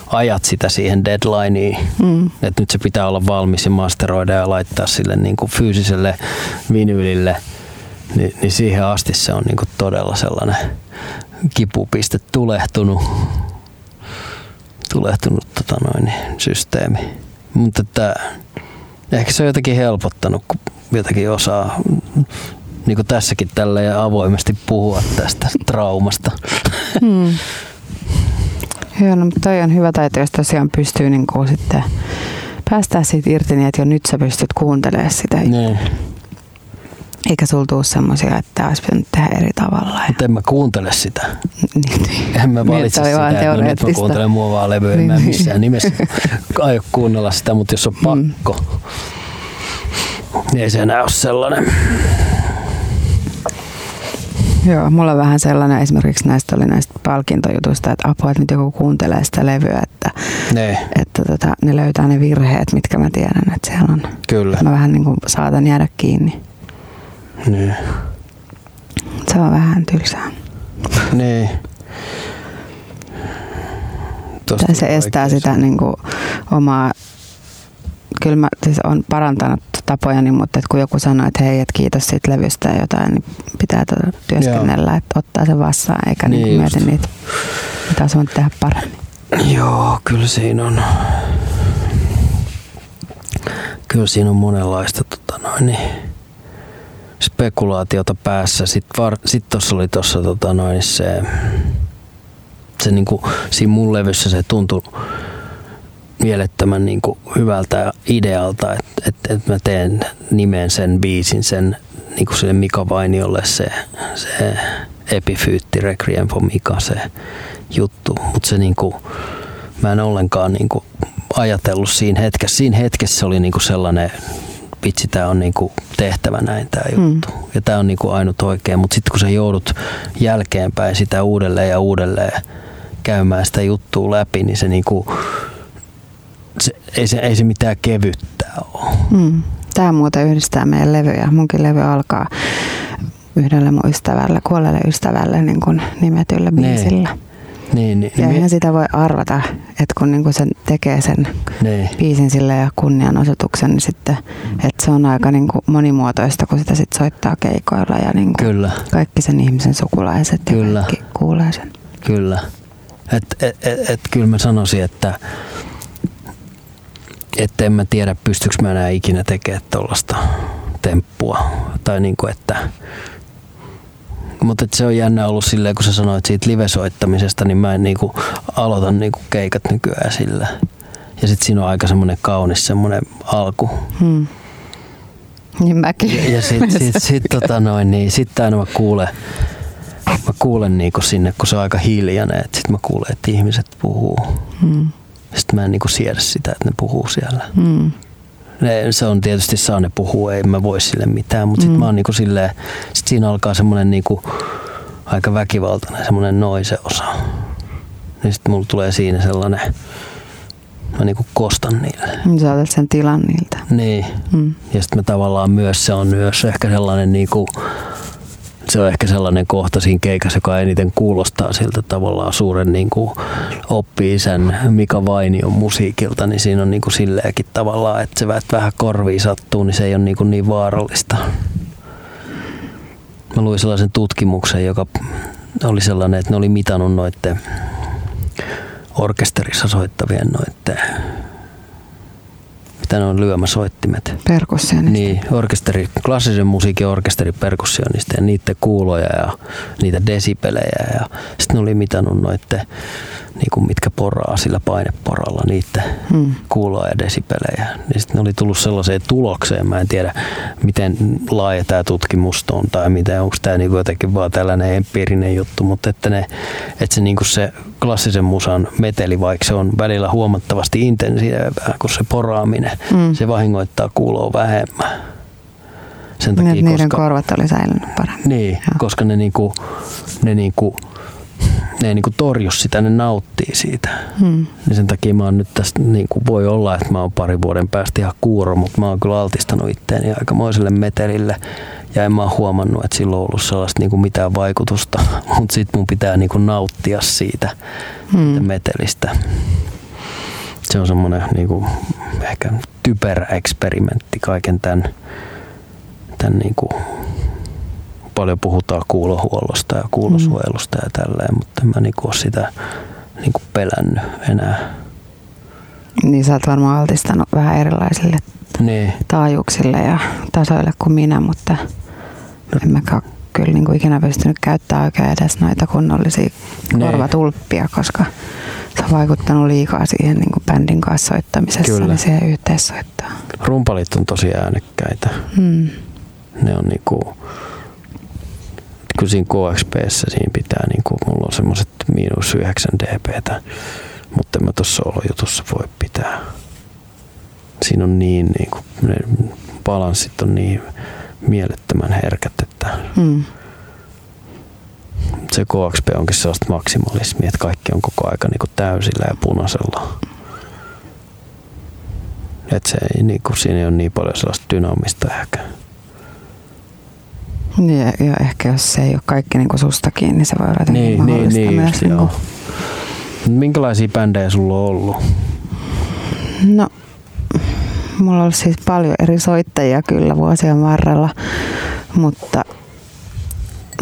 A: ajat sitä siihen deadlineen,
B: Mm.
A: että nyt se pitää olla valmis ja masteroida ja laittaa sille niinku fyysiselle vinyylille, niin, niin siihen asti se on niinku todella sellainen kipupiste tulehtunut, tulehtunut tota noin, systeemi. Mutta että ehkä se on jotenkin helpottanut, kun jotenkin osaa niin kuin tässäkin tällä ja avoimesti puhua tästä traumasta.
B: Mm. Joo, no, mutta toi on hyvä taito, jos tosiaan pystyy niin kuin sitten päästää siitä irti niin, että jo nyt sä pystyt kuuntelemaan sitä.
A: niin.
B: Eikä sul tuu semmosia, että olisi pitänyt tehdä eri tavalla.
A: Mutta en mä kuuntele sitä.
B: niin, niin.
A: En mä
B: Niin,
A: valitse
B: oli
A: sitä, että no nyt mä kuuntelen muovaa levyä, en mä
B: Niin.
A: missään nimessä aio kuunnella sitä, mutta jos on
B: Mm.
A: pakko, niin ei se enää ole sellainen.
B: Joo, mulla on vähän sellainen esimerkiksi näistä oli näistä palkintojutuista, että apua, että nyt joku kuuntelee sitä levyä, että,
A: Ne,
B: että tota, ne löytää ne virheet, mitkä mä tiedän, että siellä on.
A: kyllä.
B: Mä vähän niin kuin saatan jäädä kiinni.
A: Niin.
B: Se on vähän tylsää.
A: niin.
B: Tai se estää sitä niin kuin, omaa, kyllä mä siis on parantanut tapojani, mutta että kun joku sanoo, että hei, että kiitos siitä levystä ja jotain, niin pitää tota työskennellä, että ottaa sen vastaan, eikä niin,
A: Niin
B: niin mieti niitä, mitä olisi voinut tehdä paremmin.
A: Joo, kyllä siinä on. Kyllä siinä on monenlaista tota noin, niin, spekulaatiota päässä. Sitten var, sit tuossa oli tuossa tota noin, se, se niinku, siinä mun levyssä se tuntui mielettömän niinku hyvältä ja idealta, että et, et mä teen nimen sen biisin sen niinku sille Mika Vainiolle se, se epifyytti Requiem for Mika se juttu, mutta se niinku, mä en ollenkaan niinku ajatellut siinä hetkessä. Siinä hetkessä se oli niinku sellainen, vitsi tää on niinku tehtävä näin tää
B: Mm.
A: juttu. Ja tää on niinku ainut oikein, mutta sitten kun sä joudut jälkeenpäin sitä uudelleen ja uudelleen käymään sitä juttua läpi, niin se niinku, se, ei, se, ei se mitään kevyttää ole.
B: Mm. Tämä muuten yhdistää meidän levyjä. Munkin levy alkaa yhdelle mun ystävälle, kuolleelle ystävälle niin kuin nimetyllä
A: Nee.
B: biisillä.
A: Niin, niin,
B: Ja
A: niin,
B: eihän sitä voi arvata, että kun niin kuin sen tekee sen
A: niin,
B: biisin sille ja kunnianosoituksen, niin sitten, että se on aika niin kuin monimuotoista, kun sitä sitten soittaa keikoilla ja niin kuin
A: kyllä,
B: kaikki sen ihmisen sukulaiset ja
A: Kyllä.
B: kaikki kuulee sen.
A: kyllä. Et, et, et, et, kyllä mä sanoisin, että että en mä tiedä, pystyykö mä enää ikinä tekemään tuollaista temppua. Tai niinku, että mutta se on jännä ollut silleen, kun sä sanoit siitä livesoittamisesta, niin mä en niinku aloita niinku keikat nykyään sillä. Ja sitten siinä on aika semmoinen kaunis semmoinen alku.
B: Hmm. Niin mäkin.
A: Ja, ja sitten sit, sit, tota noin, niin sit aina mä kuulen, mä kuulen niinku sinne, kun se on aika hiljainen, että sit mä kuulen, että ihmiset puhuu.
B: Hmm.
A: Sitten mä en niinku siedä sitä, että ne puhuu siellä. Ne, se on tietysti saa ne puhua, ei mä voi sille mitään, mutta sitten
B: Mm.
A: mä oon niinku silleen, sit siinä alkaa semmoinen niinku aika väkivaltainen semmoinen noise osa. Niin sitten mulla tulee siinä sellainen, mä niinku kostan niille.
B: Niin Sä otat sen tilan niiltä.
A: Niin,
B: Hmm.
A: ja sitten mä tavallaan myös, se on myös ehkä sellainen niinku, se on ehkä sellainen kohta siinä keikassa, joka eniten kuulostaa siltä tavallaan suuren niin kuin oppi-isän Mika Vainion musiikilta, niin siinä on niin kuin silleenkin tavallaan, että se vähän korviin sattuu, niin se ei ole niin, kuin niin vaarallista. Mä luin sellaisen tutkimuksen, joka oli sellainen, että ne oli mitannut noitten orkesterissa soittavien noitten mitä ne on lyömäsoittimet.
B: Perkussionisti.
A: Niin, orkesteri, klassisen musiikin orkesteri perkussionisti ja niiden kuuloja ja niitä desibelejä ja sitten ne oli mitannut noitte, niin kuin mitkä poraa sillä paineporalla, niiden hmm. kuuloja ja desibelejä. Niin sitten ne oli tullut sellaiseen tulokseen, mä en tiedä miten laaja tämä tutkimus on tai miten, onko tämä niin jotenkin vaan tällainen empiirinen juttu, mutta että, ne, että se, niin kuin se klassisen musan meteli, vaikka se on välillä huomattavasti intensiivää kuin se poraaminen, mm. se vahingoittaa kuuloa vähemmän.
B: Sen takia, niin, niiden koska, korvat oli säilynyt paremmin.
A: Niin, Joo. koska ne, niinku, ne, niinku, ne ei niinku torju sitä, ne nauttii siitä. Hmm. Niin sen takia mä oon nyt tästä, niinku, voi olla, että mä oon pari vuoden päästä ihan kuuro, mutta mä oon kyllä altistanut itteeni aikamoiselle metelille. Ja en mä oon huomannut, että sillä on ollut sellaista niinku mitään vaikutusta, mutta sit mun pitää niinku nauttia siitä hmm. metelistä se on semmoinen niin kuin, ehkä typerä eksperimentti kaiken tämän, tämän niin kuin, paljon puhutaan kuulohuollosta ja kuulosuojelusta ja tälleen, mutta en mä niin kuin, ole sitä niin kuin pelännyt enää.
B: Niin sä oot varmaan altistanut vähän erilaisille niin. taajuuksille ja tasoille kuin minä, mutta no. en mäkään kyllä niin kuin ikinä pystynyt käyttämään oikein edes noita kunnollisia niin. korvatulppia, koska se on vaikuttanut liikaa siihen niin kuin bändin kanssa soittamisessa, Kyllä. niin siihen yhteissoittoon.
A: Rumpalit on tosi äänekkäitä. Hmm. Ne on niinku, kun siinä KXPssä siinä pitää, niinku, mulla on semmoset miinus 9 dBtä, mutta mä tuossa jutussa voi pitää. Siinä on niin, niinku, ne balanssit on niin mielettömän herkät, että hmm se KXP onkin sellaista maksimalismia, että kaikki on koko aika niin kuin täysillä ja punaisella. Että se ei, niin kuin, siinä ei ole niin paljon sellaista dynaamista ehkä.
B: Niin, ja, ja ehkä jos se ei ole kaikki niin kuin susta kiinni, niin se voi olla jotenkin niin, niin mahdollista niin, myös. Niin kuin...
A: Minkälaisia bändejä sulla on ollut?
B: No, mulla on ollut siis paljon eri soittajia kyllä vuosien varrella, mutta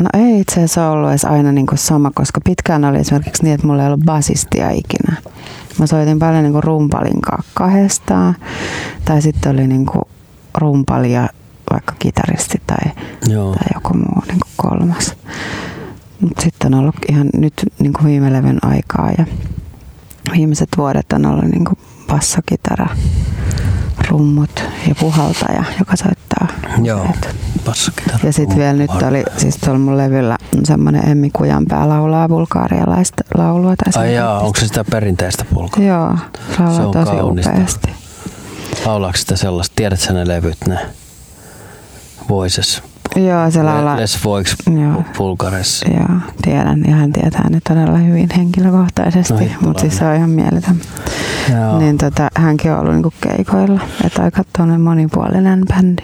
B: No ei itse asiassa ollut edes aina niin kuin sama, koska pitkään oli esimerkiksi niin, että mulla ei ollut basistia ikinä. Mä soitin paljon niin kuin rumpalin kahdestaan, tai sitten oli niin kuin rumpali ja vaikka kitaristi tai, Joo. tai joku muu niin kuin kolmas. Mutta sitten on ollut ihan nyt niin kuin viime levyn aikaa ja viimeiset vuodet on ollut niin kuin bassokitara, rummut ja puhaltaja, joka soittaa.
A: Joo,
B: bassokitara. Ja sitten vielä nyt oli, siis tuolla mun levyllä semmoinen Emmi Kujanpää laulaa bulgaarialaista laulua. Tai
A: Ai jaa, onko se sitä perinteistä bulgaria?
B: Joo, laulaa se on tosi kaunista. upeasti.
A: Laulaako sitä sellaista, tiedätkö ne levyt, ne Voices
B: Joo, se laulaa.
A: Les Voix Bulgares.
B: Joo, tiedän. Ja hän tietää ne todella hyvin henkilökohtaisesti, no, mutta siis se on ihan mieletön. Joo. Niin tota, hänkin on ollut niinku keikoilla. Että aika tuonne monipuolinen bändi.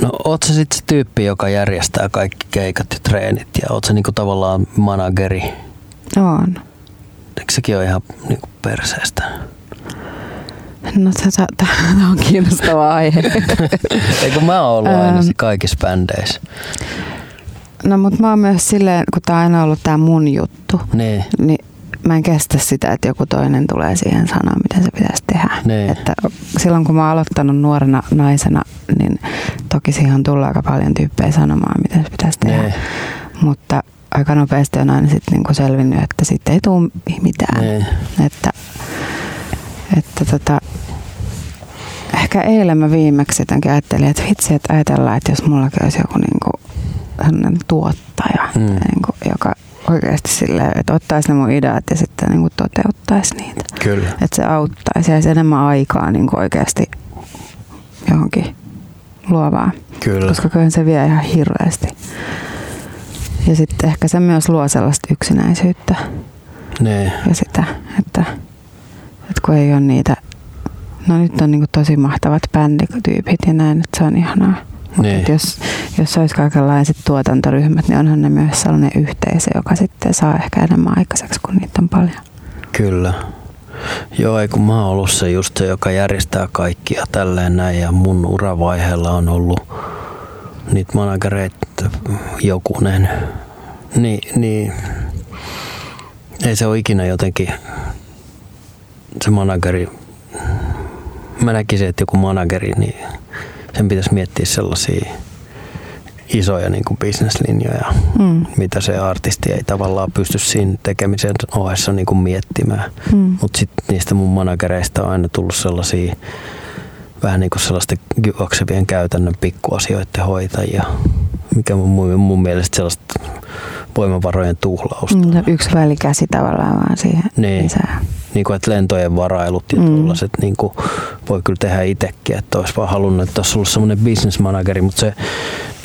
A: No oot sä sitten se tyyppi, joka järjestää kaikki keikat ja treenit ja oot sä niinku tavallaan manageri?
B: On.
A: Eikö sekin ole ihan niinku perseestä?
B: No tämä on kiinnostava aihe.
A: Eikö mä oon ollut aina kaikissa bändeissä?
B: No mutta mä oon myös silleen, kun tää on aina ollut tää mun juttu,
A: niin.
B: niin mä en kestä sitä, että joku toinen tulee siihen sanoa, miten se pitäisi tehdä.
A: Niin.
B: Että silloin kun mä oon aloittanut nuorena naisena, niin toki siihen on tullut aika paljon tyyppejä sanomaan, miten se pitäisi tehdä. Niin. Mutta aika nopeasti on aina sitten niinku selvinnyt, että sitten ei tule mitään. Niin. Että että tota, ehkä eilen mä viimeksi jotenkin ajattelin, että vitsi, että ajatellaan, että jos mullakin olisi joku niinku, tuottaja, mm. niinku, joka oikeasti silleen, että ottaisi ne mun ideat ja sitten niinku toteuttaisi niitä.
A: Kyllä.
B: Että se auttaisi ja enemmän aikaa niinku oikeasti johonkin luovaa.
A: Kyllä.
B: Koska kyllä se vie ihan hirveästi. Ja sitten ehkä se myös luo sellaista yksinäisyyttä.
A: Ne.
B: Ja sitä, että että kun ei ole niitä, no nyt on niin tosi mahtavat bändityypit ja näin, että se on ihanaa. Niin. jos, jos olisi kaikenlaiset tuotantoryhmät, niin onhan ne myös sellainen yhteisö, joka sitten saa ehkä enemmän aikaiseksi, kun niitä on paljon.
A: Kyllä. Joo, ei kun mä oon ollut se just se, joka järjestää kaikkia tälleen näin ja mun uravaiheella on ollut niitä managereita jokunen. Niin, niin ei se ole ikinä jotenkin se manageri, mä näkisin, että joku manageri, niin sen pitäisi miettiä sellaisia isoja niin kuin bisneslinjoja, mm. mitä se artisti ei tavallaan pysty siinä tekemisen ohessa niin kuin miettimään. Mm. Mutta sitten niistä mun managereista on aina tullut sellaisia vähän niin kuin sellaisten juoksevien käytännön pikkuasioiden hoitajia, mikä mun, mun mielestä sellaista voimavarojen tuhlausta.
B: Mm, yksi välikäsi tavallaan vaan siihen
A: niin.
B: lisää.
A: Niin kuin, että lentojen varailut ja mm. tuollaiset niin kuin voi kyllä tehdä itsekin, että olisi vaan halunnut, että olisi ollut semmoinen business manageri, mutta se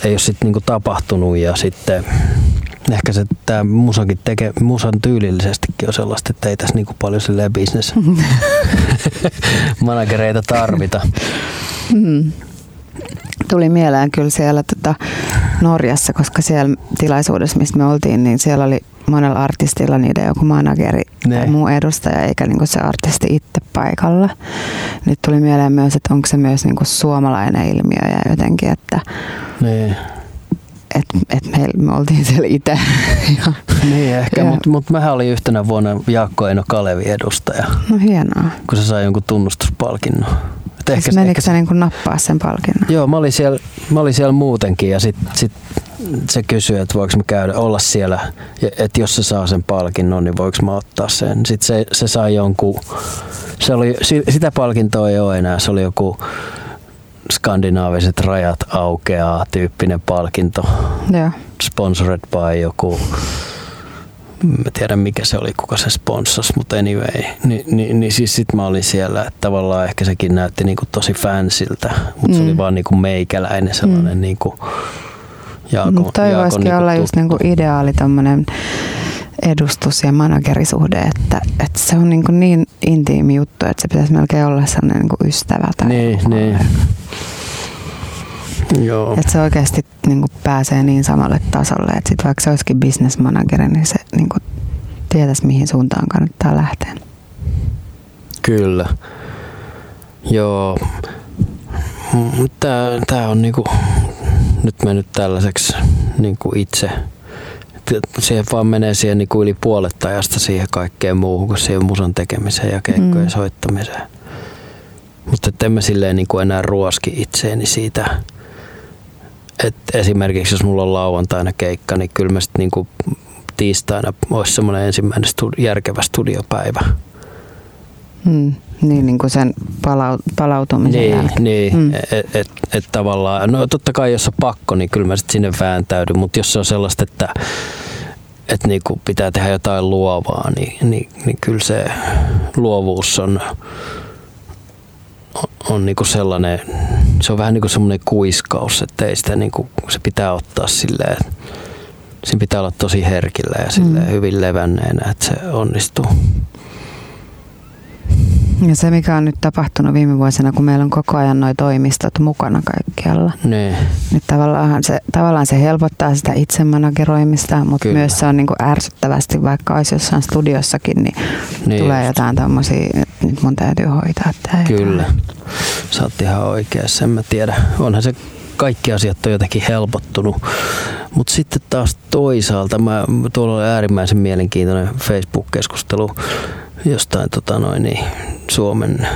A: ei ole sitten niin tapahtunut ja sitten ehkä se tämä musakin teke, musan tyylillisestikin on sellaista, että ei tässä niinku paljon silleen business managereita tarvita.
B: Mm. Tuli mieleen kyllä siellä tota Norjassa, koska siellä tilaisuudessa, mistä me oltiin, niin siellä oli monella artistilla niiden joku manageri ne. tai muu edustaja, eikä niinku se artisti itse paikalla. Nyt tuli mieleen myös, että onko se myös niinku suomalainen ilmiö ja jotenkin, että
A: ne
B: että et me, me oltiin siellä itse.
A: niin ehkä, mutta mut mähän olin yhtenä vuonna Jaakko Eino Kalevi edustaja.
B: No hienoa.
A: Kun se sai jonkun tunnustuspalkinnon.
B: Et ehkä, menikö se niin kuin nappaa sen palkinnon?
A: Joo, mä olin siellä, mä olin siellä muutenkin ja sitten sit se kysyi, että voiko mä käydä, olla siellä, että jos se saa sen palkinnon, niin voiko mä ottaa sen. Sitten se, se sai jonkun, se oli, sitä palkintoa ei ole enää, se oli joku skandinaaviset rajat aukeaa tyyppinen palkinto.
B: Joo.
A: Sponsored by joku, mä tiedän mikä se oli, kuka se sponsors, mutta anyway. Ni, ni, niin siis sit mä olin siellä, että tavallaan ehkä sekin näytti niinku tosi fansiltä, mutta mm. se oli mm. vaan niinku meikäläinen sellainen mm. niinku
B: Jaakon, Toi Jaakon voisikin niinku olla just niinku ideaali tommonen edustus ja managerisuhde, että, että se on niin, kuin niin intiimi juttu, että se pitäisi melkein olla sellainen niin kuin ystävä. Tai
A: niin, niin. Joo.
B: Että se oikeasti niin kuin pääsee niin samalle tasolle, että sit vaikka se olisikin business manageri, niin se niin kuin tietäisi mihin suuntaan kannattaa lähteä.
A: Kyllä. Joo. Tämä, tämä on niinku, nyt mennyt tällaiseksi niinku itse siihen vaan menee siihen niin kuin yli puolet ajasta siihen kaikkeen muuhun kuin siihen musan tekemiseen ja keikkojen mm. soittamiseen. Mutta en mä silleen niin kuin enää ruoski itseeni siitä, että esimerkiksi jos mulla on lauantaina keikka, niin kyllä mä sitten niin kuin tiistaina olisi semmoinen ensimmäinen studi- järkevä studiopäivä.
B: Mm, niin, niin kuin sen palau- palautumisen
A: niin,
B: jälkeen.
A: Niin, mm. että et, et tavallaan, no totta kai jos on pakko, niin kyllä mä sitten sinne vääntäydyn, mutta jos se on sellaista, että et niinku pitää tehdä jotain luovaa, niin, niin, niin kyllä se luovuus on, on, niinku sellainen, se on vähän niin kuin semmoinen kuiskaus, että ei sitä niinku, se pitää ottaa silleen, siinä pitää olla tosi herkillä ja silleen mm. hyvin levänneenä, että se onnistuu.
B: Ja se, mikä on nyt tapahtunut viime vuosina, kun meillä on koko ajan nuo toimistot mukana kaikkialla,
A: niin,
B: niin tavallaan se, tavallaan se helpottaa sitä itsemanageroimista, mutta Kyllä. myös se on niin kuin ärsyttävästi, vaikka olisi jossain studiossakin, niin, niin tulee just. jotain tommosia, että nyt mun täytyy hoitaa tämä.
A: Kyllä, sä oot ihan oikeassa, en mä tiedä. Onhan se kaikki asiat on jotenkin helpottunut. Mutta sitten taas toisaalta, mä, tuolla oli äärimmäisen mielenkiintoinen Facebook-keskustelu jostain tota noin, niin Suomen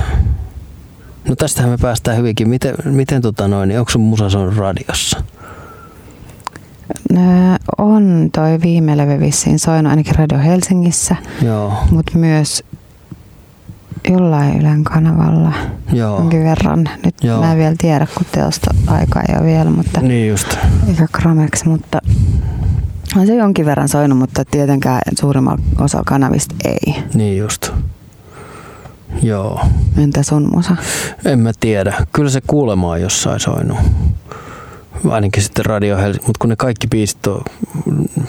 A: No tästähän me päästään hyvinkin. Miten, miten tota noin, niin onko sun musa on radiossa?
B: On toi viime levy vissiin soinut ainakin Radio Helsingissä,
A: Joo.
B: mutta myös jollain Ylen kanavalla
A: Joo.
B: jonkin verran. Nyt Joo. mä en vielä tiedä, kun teosta aikaa ei ole vielä, mutta
A: niin just.
B: eikä Kramex, mutta on se jonkin verran soinut, mutta tietenkään suurimmalla osalla kanavista ei.
A: Niin just. Joo.
B: Entä sun musa?
A: En mä tiedä. Kyllä se kuulemaa jossain soinut. Ainakin sitten Radio Helsinki, mutta kun ne kaikki biisit on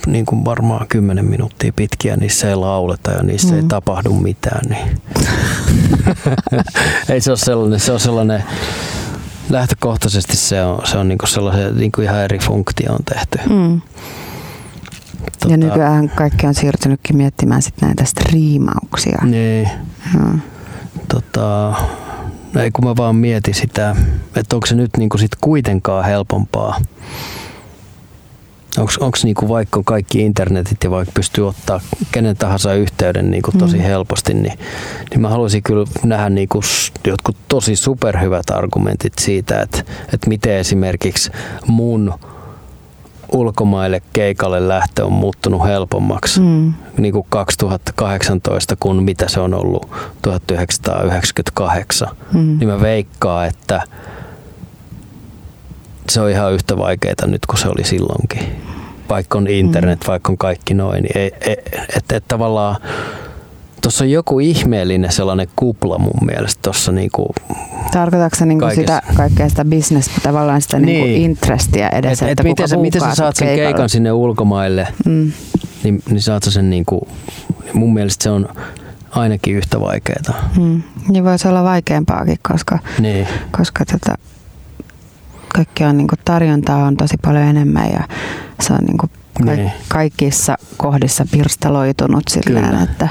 A: niin kuin varmaan 10 minuuttia pitkiä, niissä ei lauleta ja niissä mm. ei tapahdu mitään. Niin. ei se ole sellainen, se on sellainen lähtökohtaisesti se on, se on niin kuin sellaisen niin kuin ihan eri funktio on tehty.
B: Mm. Tota, ja nykyään kaikki on siirtynytkin miettimään sit näitä striimauksia.
A: Niin. Hmm. Tota, ei kun mä vaan mietin sitä, että onko se nyt niinku sit kuitenkaan helpompaa Onko niinku vaikka kaikki internetit ja vaikka pystyy ottaa kenen tahansa yhteyden niinku tosi mm. helposti, niin, niin mä haluaisin kyllä nähdä niinku jotkut tosi superhyvät argumentit siitä, että, että miten esimerkiksi mun ulkomaille keikalle lähtö on muuttunut helpommaksi mm. niin kuin 2018 kuin mitä se on ollut 1998. Mm. Niin mä veikkaan, että se on ihan yhtä vaikeaa nyt kuin se oli silloinkin. Vaikka on internet, mm. vaikka on kaikki noin. Niin ei, ei, että et tavallaan tuossa on joku ihmeellinen sellainen kupla mun mielestä tuossa niinku
B: Tarkoitatko se niinku sitä kaikkea sitä business, tavallaan sitä niinku niin. niinku interestiä edes,
A: et, että et miten, sä, miten sä saat sen keikalle. keikan sinne ulkomaille, mm. niin, niin saat sä sen niinku, mun mielestä se on ainakin yhtä vaikeaa.
B: Mm. Niin voisi olla vaikeampaakin, koska, niin. koska tota, kaikki on niinku tarjontaa on tosi paljon enemmän ja se on niinku ka- niin. kaikissa kohdissa pirstaloitunut sillä että,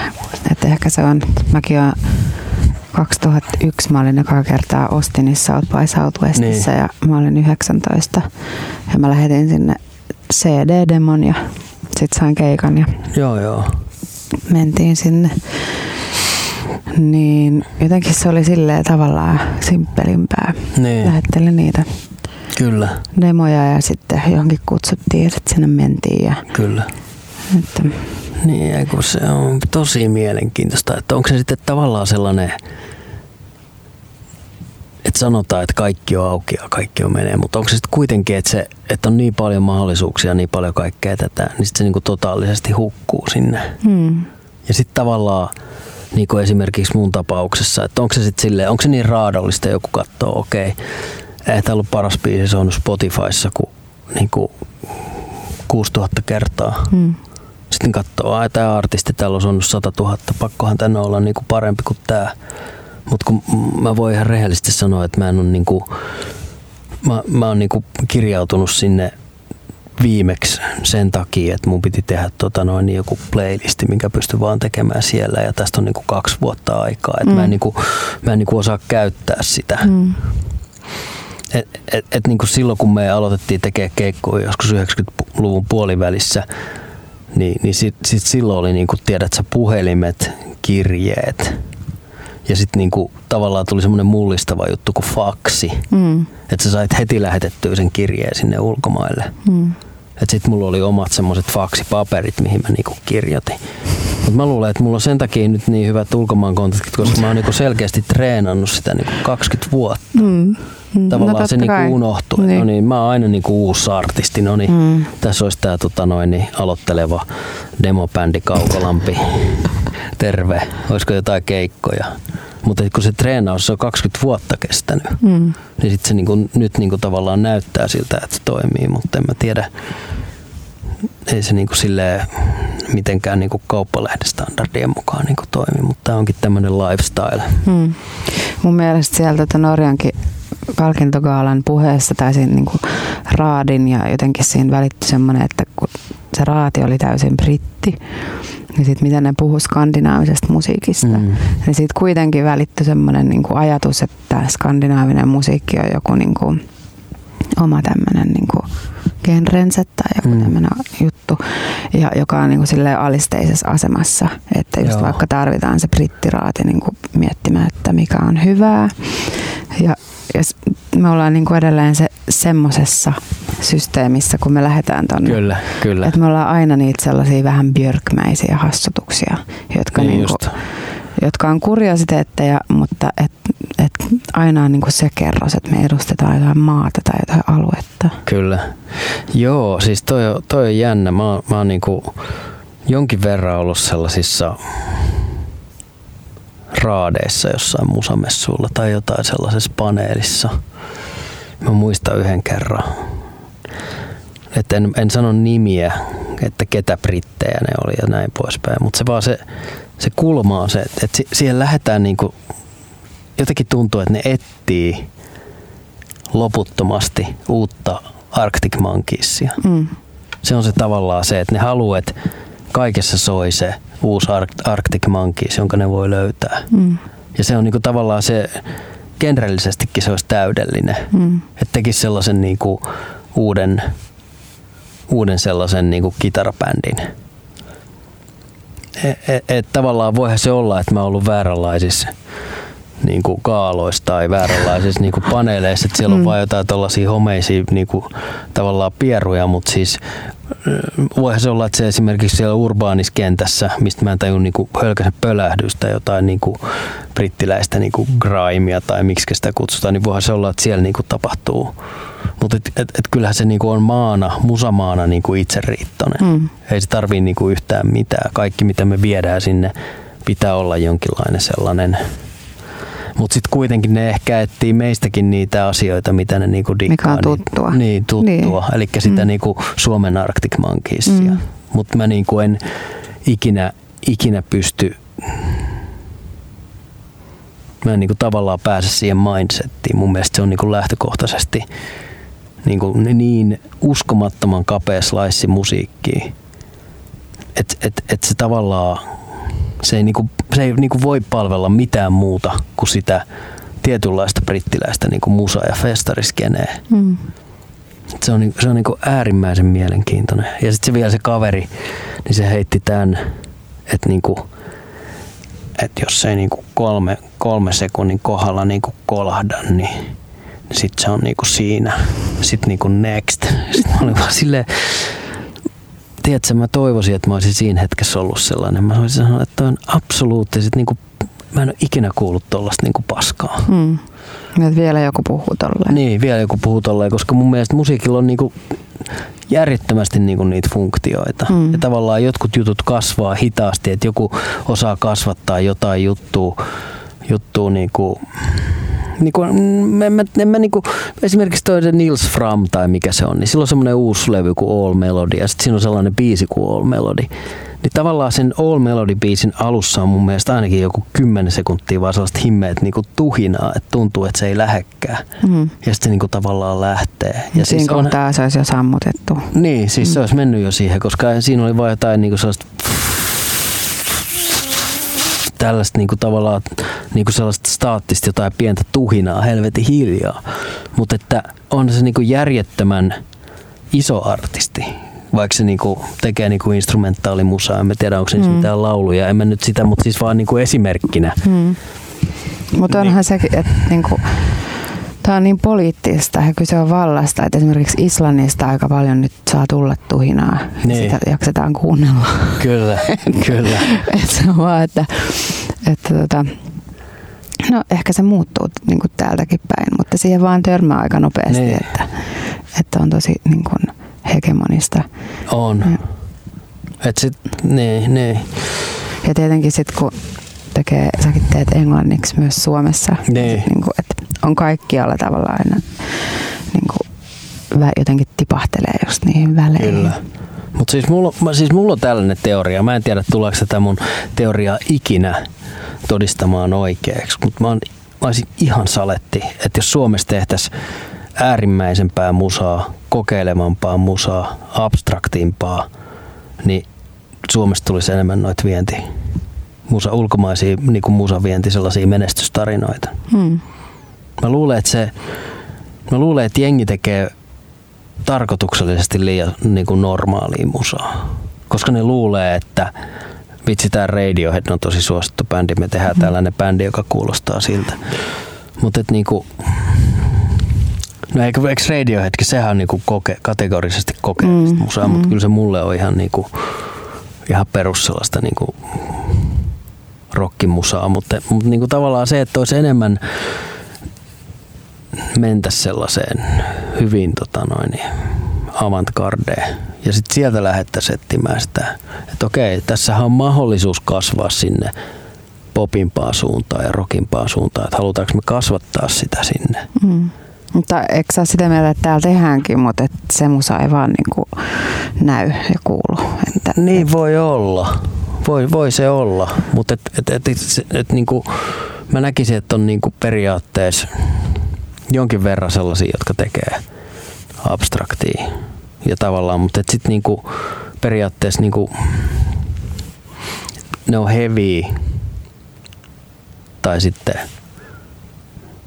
B: että ehkä se on, mäkin olen 2001 mä olin joka kertaa Austinissa South by Southwestissa niin. ja mä olin 19 ja mä lähetin sinne CD-demon ja sit sain keikan ja
A: joo, joo.
B: mentiin sinne. Niin jotenkin se oli silleen tavallaan simppelimpää. Niin. Lähettelin niitä
A: Kyllä.
B: demoja ja sitten johonkin kutsuttiin ja sitten sinne mentiin. Ja,
A: Kyllä. Että, niin, kun se on tosi mielenkiintoista, että onko se sitten tavallaan sellainen, että sanotaan, että kaikki on auki ja kaikki on menee, mutta onko se sitten kuitenkin, että, se, että on niin paljon mahdollisuuksia, niin paljon kaikkea tätä, niin sitten se niinku totaalisesti hukkuu sinne. Hmm. Ja sitten tavallaan, niin kuin esimerkiksi mun tapauksessa, että onko se sitten silleen, onko se niin raadollista, joku katsoo, okei, okay, ei tämä ollut paras biisi se on Spotifyssa kuin, niin kuin 6000 kertaa. Hmm. Sitten katsoo, että tämä artisti täällä on saanut 100 000, pakkohan tänne olla niin kuin parempi kuin tämä. Mutta kun mä voin ihan rehellisesti sanoa, että mä en ole niin kuin, mä, mä oon niin kuin kirjautunut sinne viimeksi sen takia, että mun piti tehdä tota noin, niin joku playlisti, minkä pystyn vaan tekemään siellä ja tästä on niin kuin kaksi vuotta aikaa. Että mm. Mä en, niin kuin, mä en niin kuin osaa käyttää sitä. Mm et, et, et niin kuin silloin kun me aloitettiin tekemään keikkoja joskus 90-luvun puolivälissä, niin, niin sit, sit silloin oli niin kuin, tiedät sä, puhelimet, kirjeet ja sitten niin kuin, tavallaan tuli semmoinen mullistava juttu kuin faksi. Mm. Että sä sait heti lähetettyä sen kirjeen sinne ulkomaille. Mm. Että sit mulla oli omat semmoiset faksipaperit, mihin mä niinku kirjoitin. Mutta mä luulen, että mulla on sen takia nyt niin hyvät ulkomaankontaktit, koska mä oon niinku selkeästi treenannut sitä niinku 20 vuotta. Mm. Mm. Tavallaan no, se niinku unohtuu. Niin. No niin, mä oon aina niinku uusi artisti. No niin, mm. tässä olisi tää tota noin, niin aloitteleva demobändi Kaukolampi. Terve. Olisiko jotain keikkoja? Mutta kun se treenaus se on 20 vuotta kestänyt, mm. niin sit se niinku, nyt niinku tavallaan näyttää siltä, että se toimii, mutta en mä tiedä, ei se niinku silleen mitenkään niinku kauppalehdestandardien mukaan niinku toimi, mutta tämä onkin tämmöinen lifestyle. Mm.
B: Mun mielestä sieltä Norjankin palkintogaalan puheessa tai siinä niin kuin raadin ja jotenkin siinä välittyi semmoinen, että kun se raati oli täysin britti, niin sitten miten ne puhu skandinaavisesta musiikista, mm. niin sitten kuitenkin välittyi semmoinen niin kuin ajatus, että skandinaavinen musiikki on joku niin kuin oma tämmöinen niin kuin genrensä tai joku mm. tämmöinen juttu, ja joka on niin kuin alisteisessa asemassa. Että just Joo. vaikka tarvitaan se brittiraati niin kuin miettimään, että mikä on hyvää. Ja me ollaan niin kuin edelleen se, semmoisessa systeemissä, kun me lähdetään tuonne.
A: Kyllä, kyllä.
B: Että me ollaan aina niitä sellaisia vähän björkmäisiä hassutuksia, jotka, niin niinku, jotka on kuriositeetteja, mutta et, et aina on niinku se kerros, että me edustetaan jotain maata tai jotain aluetta.
A: Kyllä. Joo, siis toi, toi on jännä. Mä, mä oon niinku jonkin verran ollut sellaisissa raadeissa jossain musamessuilla tai jotain sellaisessa paneelissa. Mä muistan yhden kerran. Et en, en sano nimiä, että ketä brittejä ne oli ja näin poispäin, mutta se vaan se, se kulma on se, että, että siihen lähdetään niinku, jotenkin tuntuu, että ne etsii loputtomasti uutta Arctic Monkeysia. Mm. Se on se tavallaan se, että ne haluaa, että kaikessa soi se uusi Arctic Monkeys, jonka ne voi löytää. Mm. Ja se on niinku tavallaan se, genrellisestikin se olisi täydellinen. Mm. Että tekisi sellaisen niinku uuden, uuden sellaisen niin kuin kitarapändin. Et, et, et tavallaan voihan se olla, että mä oon ollut vääränlaisissa niin kuin kaaloissa tai vääränlaisissa niin kuin paneeleissa, että siellä on mm. vain jotain tällaisia homeisia niin kuin, tavallaan pieruja, mutta siis voihan se olla, että se esimerkiksi siellä urbaaniskentässä, mistä mä en tajun niin hölkäisen pölähdystä, jotain niin kuin brittiläistä niin kuin grimea tai miksi sitä kutsutaan, niin voihan se olla, että siellä niin kuin tapahtuu. Mutta et, et, et kyllähän se niin kuin on maana, musamaana niin kuin itseriittoinen. Mm. Ei se tarvii niin kuin yhtään mitään. Kaikki mitä me viedään sinne pitää olla jonkinlainen sellainen mutta sitten kuitenkin ne ehkä etsii meistäkin niitä asioita, mitä ne niinku dikkaa.
B: Mikä on tuttua.
A: Niin, niin tuttua. Niin. Eli sitä mm. niinku Suomen Arctic Monkeysia. Mm. Mutta mä niinku en ikinä, ikinä pysty mä en niinku tavallaan pääse siihen mindsettiin. Mun mielestä se on niinku lähtökohtaisesti niinku niin uskomattoman kapea slice musiikkiin, että et, et se tavallaan se ei, niinku, se ei niinku voi palvella mitään muuta kuin sitä tietynlaista brittiläistä niinku musa- ja festariskeneä. Mm. Se on, se on niinku äärimmäisen mielenkiintoinen. Ja sitten se vielä se kaveri, niin se heitti tämän, että niinku, et jos se ei niinku kolme, kolme sekunnin kohdalla niinku kolahda, niin, niin sitten se on niinku siinä. Sitten niinku next. Sitten mä olin vaan silleen, tiedätkö, mä toivoisin, että mä olisin siinä hetkessä ollut sellainen. Mä voisin sanoa, että on absoluuttisesti, niin kuin, mä en ole ikinä kuullut tuollaista niin paskaa. Hmm.
B: Että vielä joku puhuu tolleen.
A: Niin, vielä joku puhuu tolleen, koska mun mielestä musiikilla on niinku järjettömästi niinku niitä funktioita. Hmm. Ja tavallaan jotkut jutut kasvaa hitaasti, että joku osaa kasvattaa jotain juttua, juttua niinku, niin kuin, en mä, en mä niin kuin, esimerkiksi toi Nils Fram tai mikä se on, niin sillä on semmoinen uusi levy kuin All Melody ja sitten siinä on sellainen biisi kuin All Melody. Niin tavallaan sen All Melody-biisin alussa on mun mielestä ainakin joku 10 sekuntia vaan sellaista himmeet niin kuin tuhinaa, että tuntuu, että se ei lähekkää. Mm. Ja sitten se niin kuin tavallaan lähtee. Ja
B: siinä siis kohtaa on, se olisi jo sammutettu.
A: Niin, siis mm. se olisi mennyt jo siihen, koska siinä oli vain jotain niin kuin sellaista tällaista niin kuin tavallaan niin kuin sellaista staattista jotain pientä tuhinaa, helvetin hiljaa. Mutta että on se niin kuin järjettömän iso artisti, vaikka se niinku tekee niinku instrumentaalimusaa. En mä tiedä, onko se mm. mitään lauluja. En mä nyt sitä, mutta siis vaan niinku esimerkkinä. Mm.
B: Mutta onhan niin. sekin, että niinku, tämä on niin poliittista ja kyse on vallasta, että esimerkiksi Islannista aika paljon nyt saa tulla tuhinaa. Niin. Sitä jaksetaan kuunnella.
A: Kyllä, kyllä.
B: et se on vaan, että, että tota, no ehkä se muuttuu niin kuin täältäkin päin, mutta siihen vaan törmää aika nopeasti, niin. että, että on tosi niin kuin hegemonista.
A: On. Ja, Et sit, niin, niin.
B: ja tietenkin sitten kun tekee, säkin teet englanniksi myös Suomessa, niin. Niin kuin, että on kaikkialla tavalla aina niin kuin, jotenkin tipahtelee just niihin väleihin. Kyllä.
A: Mutta siis mulla, siis mulla on tällainen teoria. Mä en tiedä, tuleeko tätä mun teoriaa ikinä todistamaan oikeaksi. Mutta mä, mä olisin ihan saletti, että jos Suomessa tehtäisiin äärimmäisempää musaa, kokeilevampaa musaa, abstraktimpaa, niin Suomesta tulisi enemmän noita vienti, musa, ulkomaisia niin musavienti, sellaisia menestystarinoita. Hmm. Mä luulen, että se, mä luulen, että jengi tekee tarkoituksellisesti liian niin kuin normaalia musaa. Koska ne luulee, että vitsi tää Radiohead on tosi suosittu bändi, me tehdään mm. tällainen bändi, joka kuulostaa siltä. Mutta niinku, no eikö, eikö Radioheadkin, sehän on niinku koke, kategorisesti kokeellista mm. musaa, mm. mutta kyllä se mulle on ihan niinku, ihan perus sellaista niinku rockimusaa, mutta, mutta niinku tavallaan se, että olisi enemmän mentä sellaiseen hyvin tota noin, avantgardeen ja sitten sieltä lähdettäisiin etsimään sitä, että okei, tässä on mahdollisuus kasvaa sinne popimpaa suuntaan ja rokimpaa suuntaan, että halutaanko me kasvattaa sitä sinne. Mm.
B: Mutta eikö sä sitä mieltä, että täällä tehdäänkin, mutta että se musa ei vaan niin kuin näy ja kuulu?
A: Että, niin et... voi olla. Voi, voi se olla, mutta et, et, et, et, et, niin kuin, mä näkisin, että on niin kuin periaatteessa jonkin verran sellaisia, jotka tekee abstraktia ja tavallaan, mutta sitten niinku, periaatteessa niinku, ne on heavy tai sitten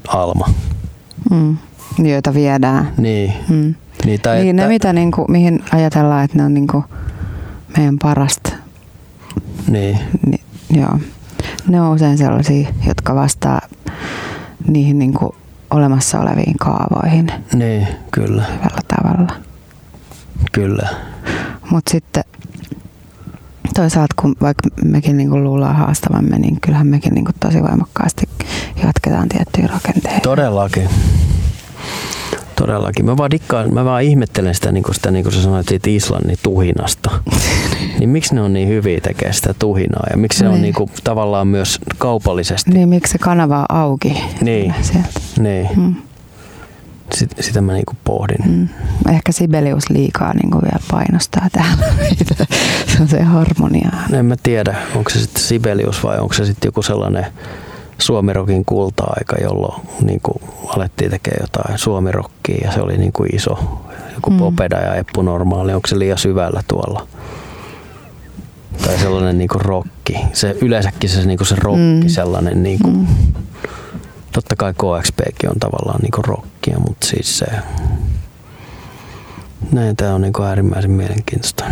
A: alma.
B: Mm, joita viedään.
A: Niin. Mm. Niin, tai
B: Niin, ne
A: että,
B: mitä, niin kuin, mihin ajatellaan, että ne on niin kuin meidän parasta.
A: niin,
B: Niin, joo. Ne on usein sellaisia, jotka vastaa niihin niin kuin olemassa oleviin kaavoihin
A: niin, kyllä,
B: hyvällä tavalla.
A: kyllä.
B: Mutta sitten toisaalta, kun vaikka mekin niin kuin luullaan haastavamme, niin kyllähän mekin niin kuin tosi voimakkaasti jatketaan tiettyjä rakenteita.
A: Todellakin. Todellakin. Mä vaan, dikkaan, mä vaan ihmettelen sitä, niin kuin, sitä, niin kuin sä sanoit siitä Islannin tuhinasta. niin miksi ne on niin hyviä tekee sitä tuhinaa ja miksi se on
B: Niin.
A: niin kuin, tavallaan myös kaupallisesti.
B: Niin miksi se kanava on auki
A: Niin.
B: sieltä?
A: Niin.
B: Mm.
A: Sit, sitä mä niin kuin pohdin.
B: Mm. Ehkä Sibelius liikaa niin kuin vielä painostaa täällä meitä. Se on se harmonia.
A: En mä tiedä, onko se sitten Sibelius vai onko se sitten joku sellainen suomirokin kulta-aika, jolloin niin kuin alettiin tekemään jotain suomirokkia ja se oli niin kuin iso. Joku
B: Mm.
A: Popeda ja Eppu Normaali, onko se liian syvällä tuolla? Tai sellainen niin kuin rokki. Se, yleensäkin se, niin kuin se rokki,
B: Mm.
A: sellainen niin kuin,
B: Mm.
A: totta kai KXPkin on tavallaan niin kuin rockia, mutta siis se, näin tämä on niin kuin äärimmäisen mielenkiintoista.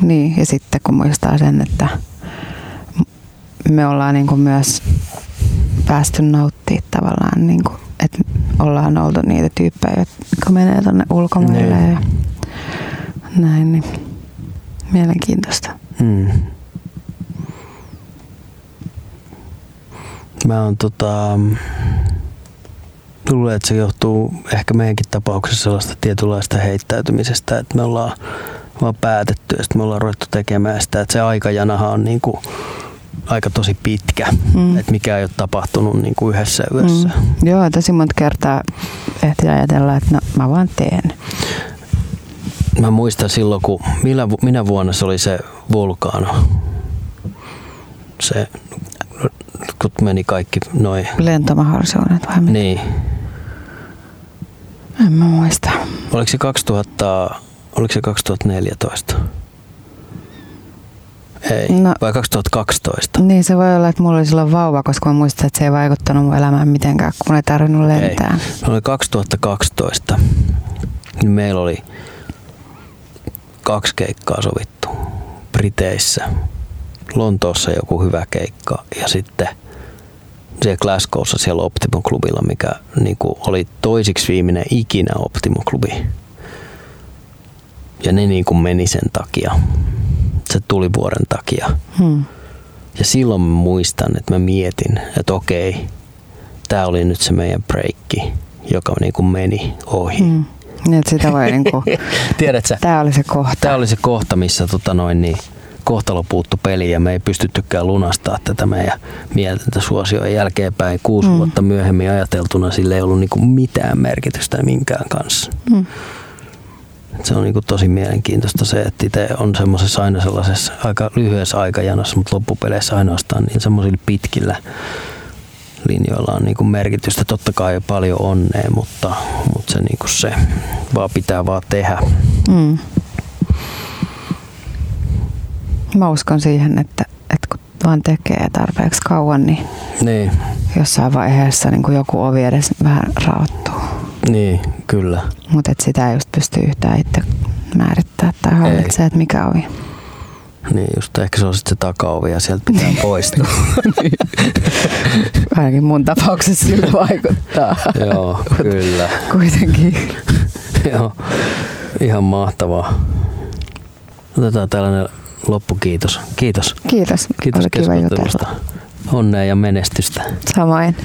B: Niin, ja sitten kun muistaa sen, että me ollaan niin kuin myös päästy nauttimaan tavallaan, niin kuin, että ollaan oltu niitä tyyppejä, jotka menee tuonne ulkomaille
A: Niin.
B: ja näin, niin mielenkiintoista.
A: Mm. Mä oon tota... Luulen, että se johtuu ehkä meidänkin tapauksessa sellaista tietynlaista heittäytymisestä, että me ollaan vaan päätetty ja sitten me ollaan ruvettu tekemään sitä, että se aikajanahan on niinku aika tosi pitkä,
B: Mm.
A: että mikä ei ole tapahtunut niinku yhdessä yössä. Mm.
B: Joo, tosi monta kertaa ehti ajatella, että no mä vaan teen.
A: Mä muistan silloin, kun millä, minä vuonna se oli se vulkaano. Se, kun meni kaikki noin.
B: Lentomahdollisuudet vai mitä?
A: Niin.
B: En mä muista.
A: Oliko se 2000, oliko se 2014? Ei,
B: No.
A: vai 2012?
B: Niin se voi olla, että mulla oli silloin vauva, koska mä muistan, että se ei vaikuttanut mun elämään mitenkään, kun ei tarvinnut lentää.
A: Ei. Se oli 2012. Niin meillä oli kaksi keikkaa sovittu Briteissä. Lontoossa joku hyvä keikka ja sitten siellä Glasgowssa siellä Optimum Clubilla, mikä niin kuin oli toisiksi viimeinen ikinä Optimum Clubi. Ja ne niin kuin meni sen takia, se tuli vuoden takia.
B: Hmm.
A: Ja silloin mä muistan, että mä mietin, että okei, tämä oli nyt se meidän breikki, joka niin kuin meni ohi. Mm.
B: Hmm. Niin, että sitä voi niinku,
A: Tiedätkö,
B: tää oli se kohta.
A: tämä oli se kohta, missä tota noin, niin kohtalo puuttu peliin ja me ei pystyttykään lunastaa tätä meidän mieltäntä suosioon jälkeenpäin. Kuusi
B: Mm.
A: mm. vuotta myöhemmin ajateltuna sille ei ollut niinku mitään merkitystä minkään kanssa.
B: Hmm.
A: Et Se on niinku tosi mielenkiintoista se, että itse on semmoisessa aina sellaisessa aika lyhyessä aikajanassa, mutta loppupeleissä ainoastaan niin semmoisilla pitkillä linjoilla on niinku merkitystä. Totta kai paljon onnea, mutta, mutta se, niinku se vaan pitää vaan tehdä.
B: Mm. Mä uskon siihen, että, että kun vaan tekee tarpeeksi kauan, niin
A: Niin,
B: jossain vaiheessa niin kuin joku ovi edes vähän raottuu.
A: Niin kyllä.
B: Mutta sitä ei just pysty yhtään itse määrittää tai hallitsee, että mikä ovi.
A: Niin just ehkä se on sitten se takaovi ja sieltä pitää poistua.
B: Ainakin mun tapauksessa sillä vaikuttaa.
A: Joo, kyllä.
B: Kuitenkin.
A: Joo, ihan mahtavaa. Otetaan tällainen loppukiitos. Kiitos.
B: Kiitos.
A: Kiitos
B: Oli kiva jutella.
A: Onnea ja menestystä.
B: Samoin.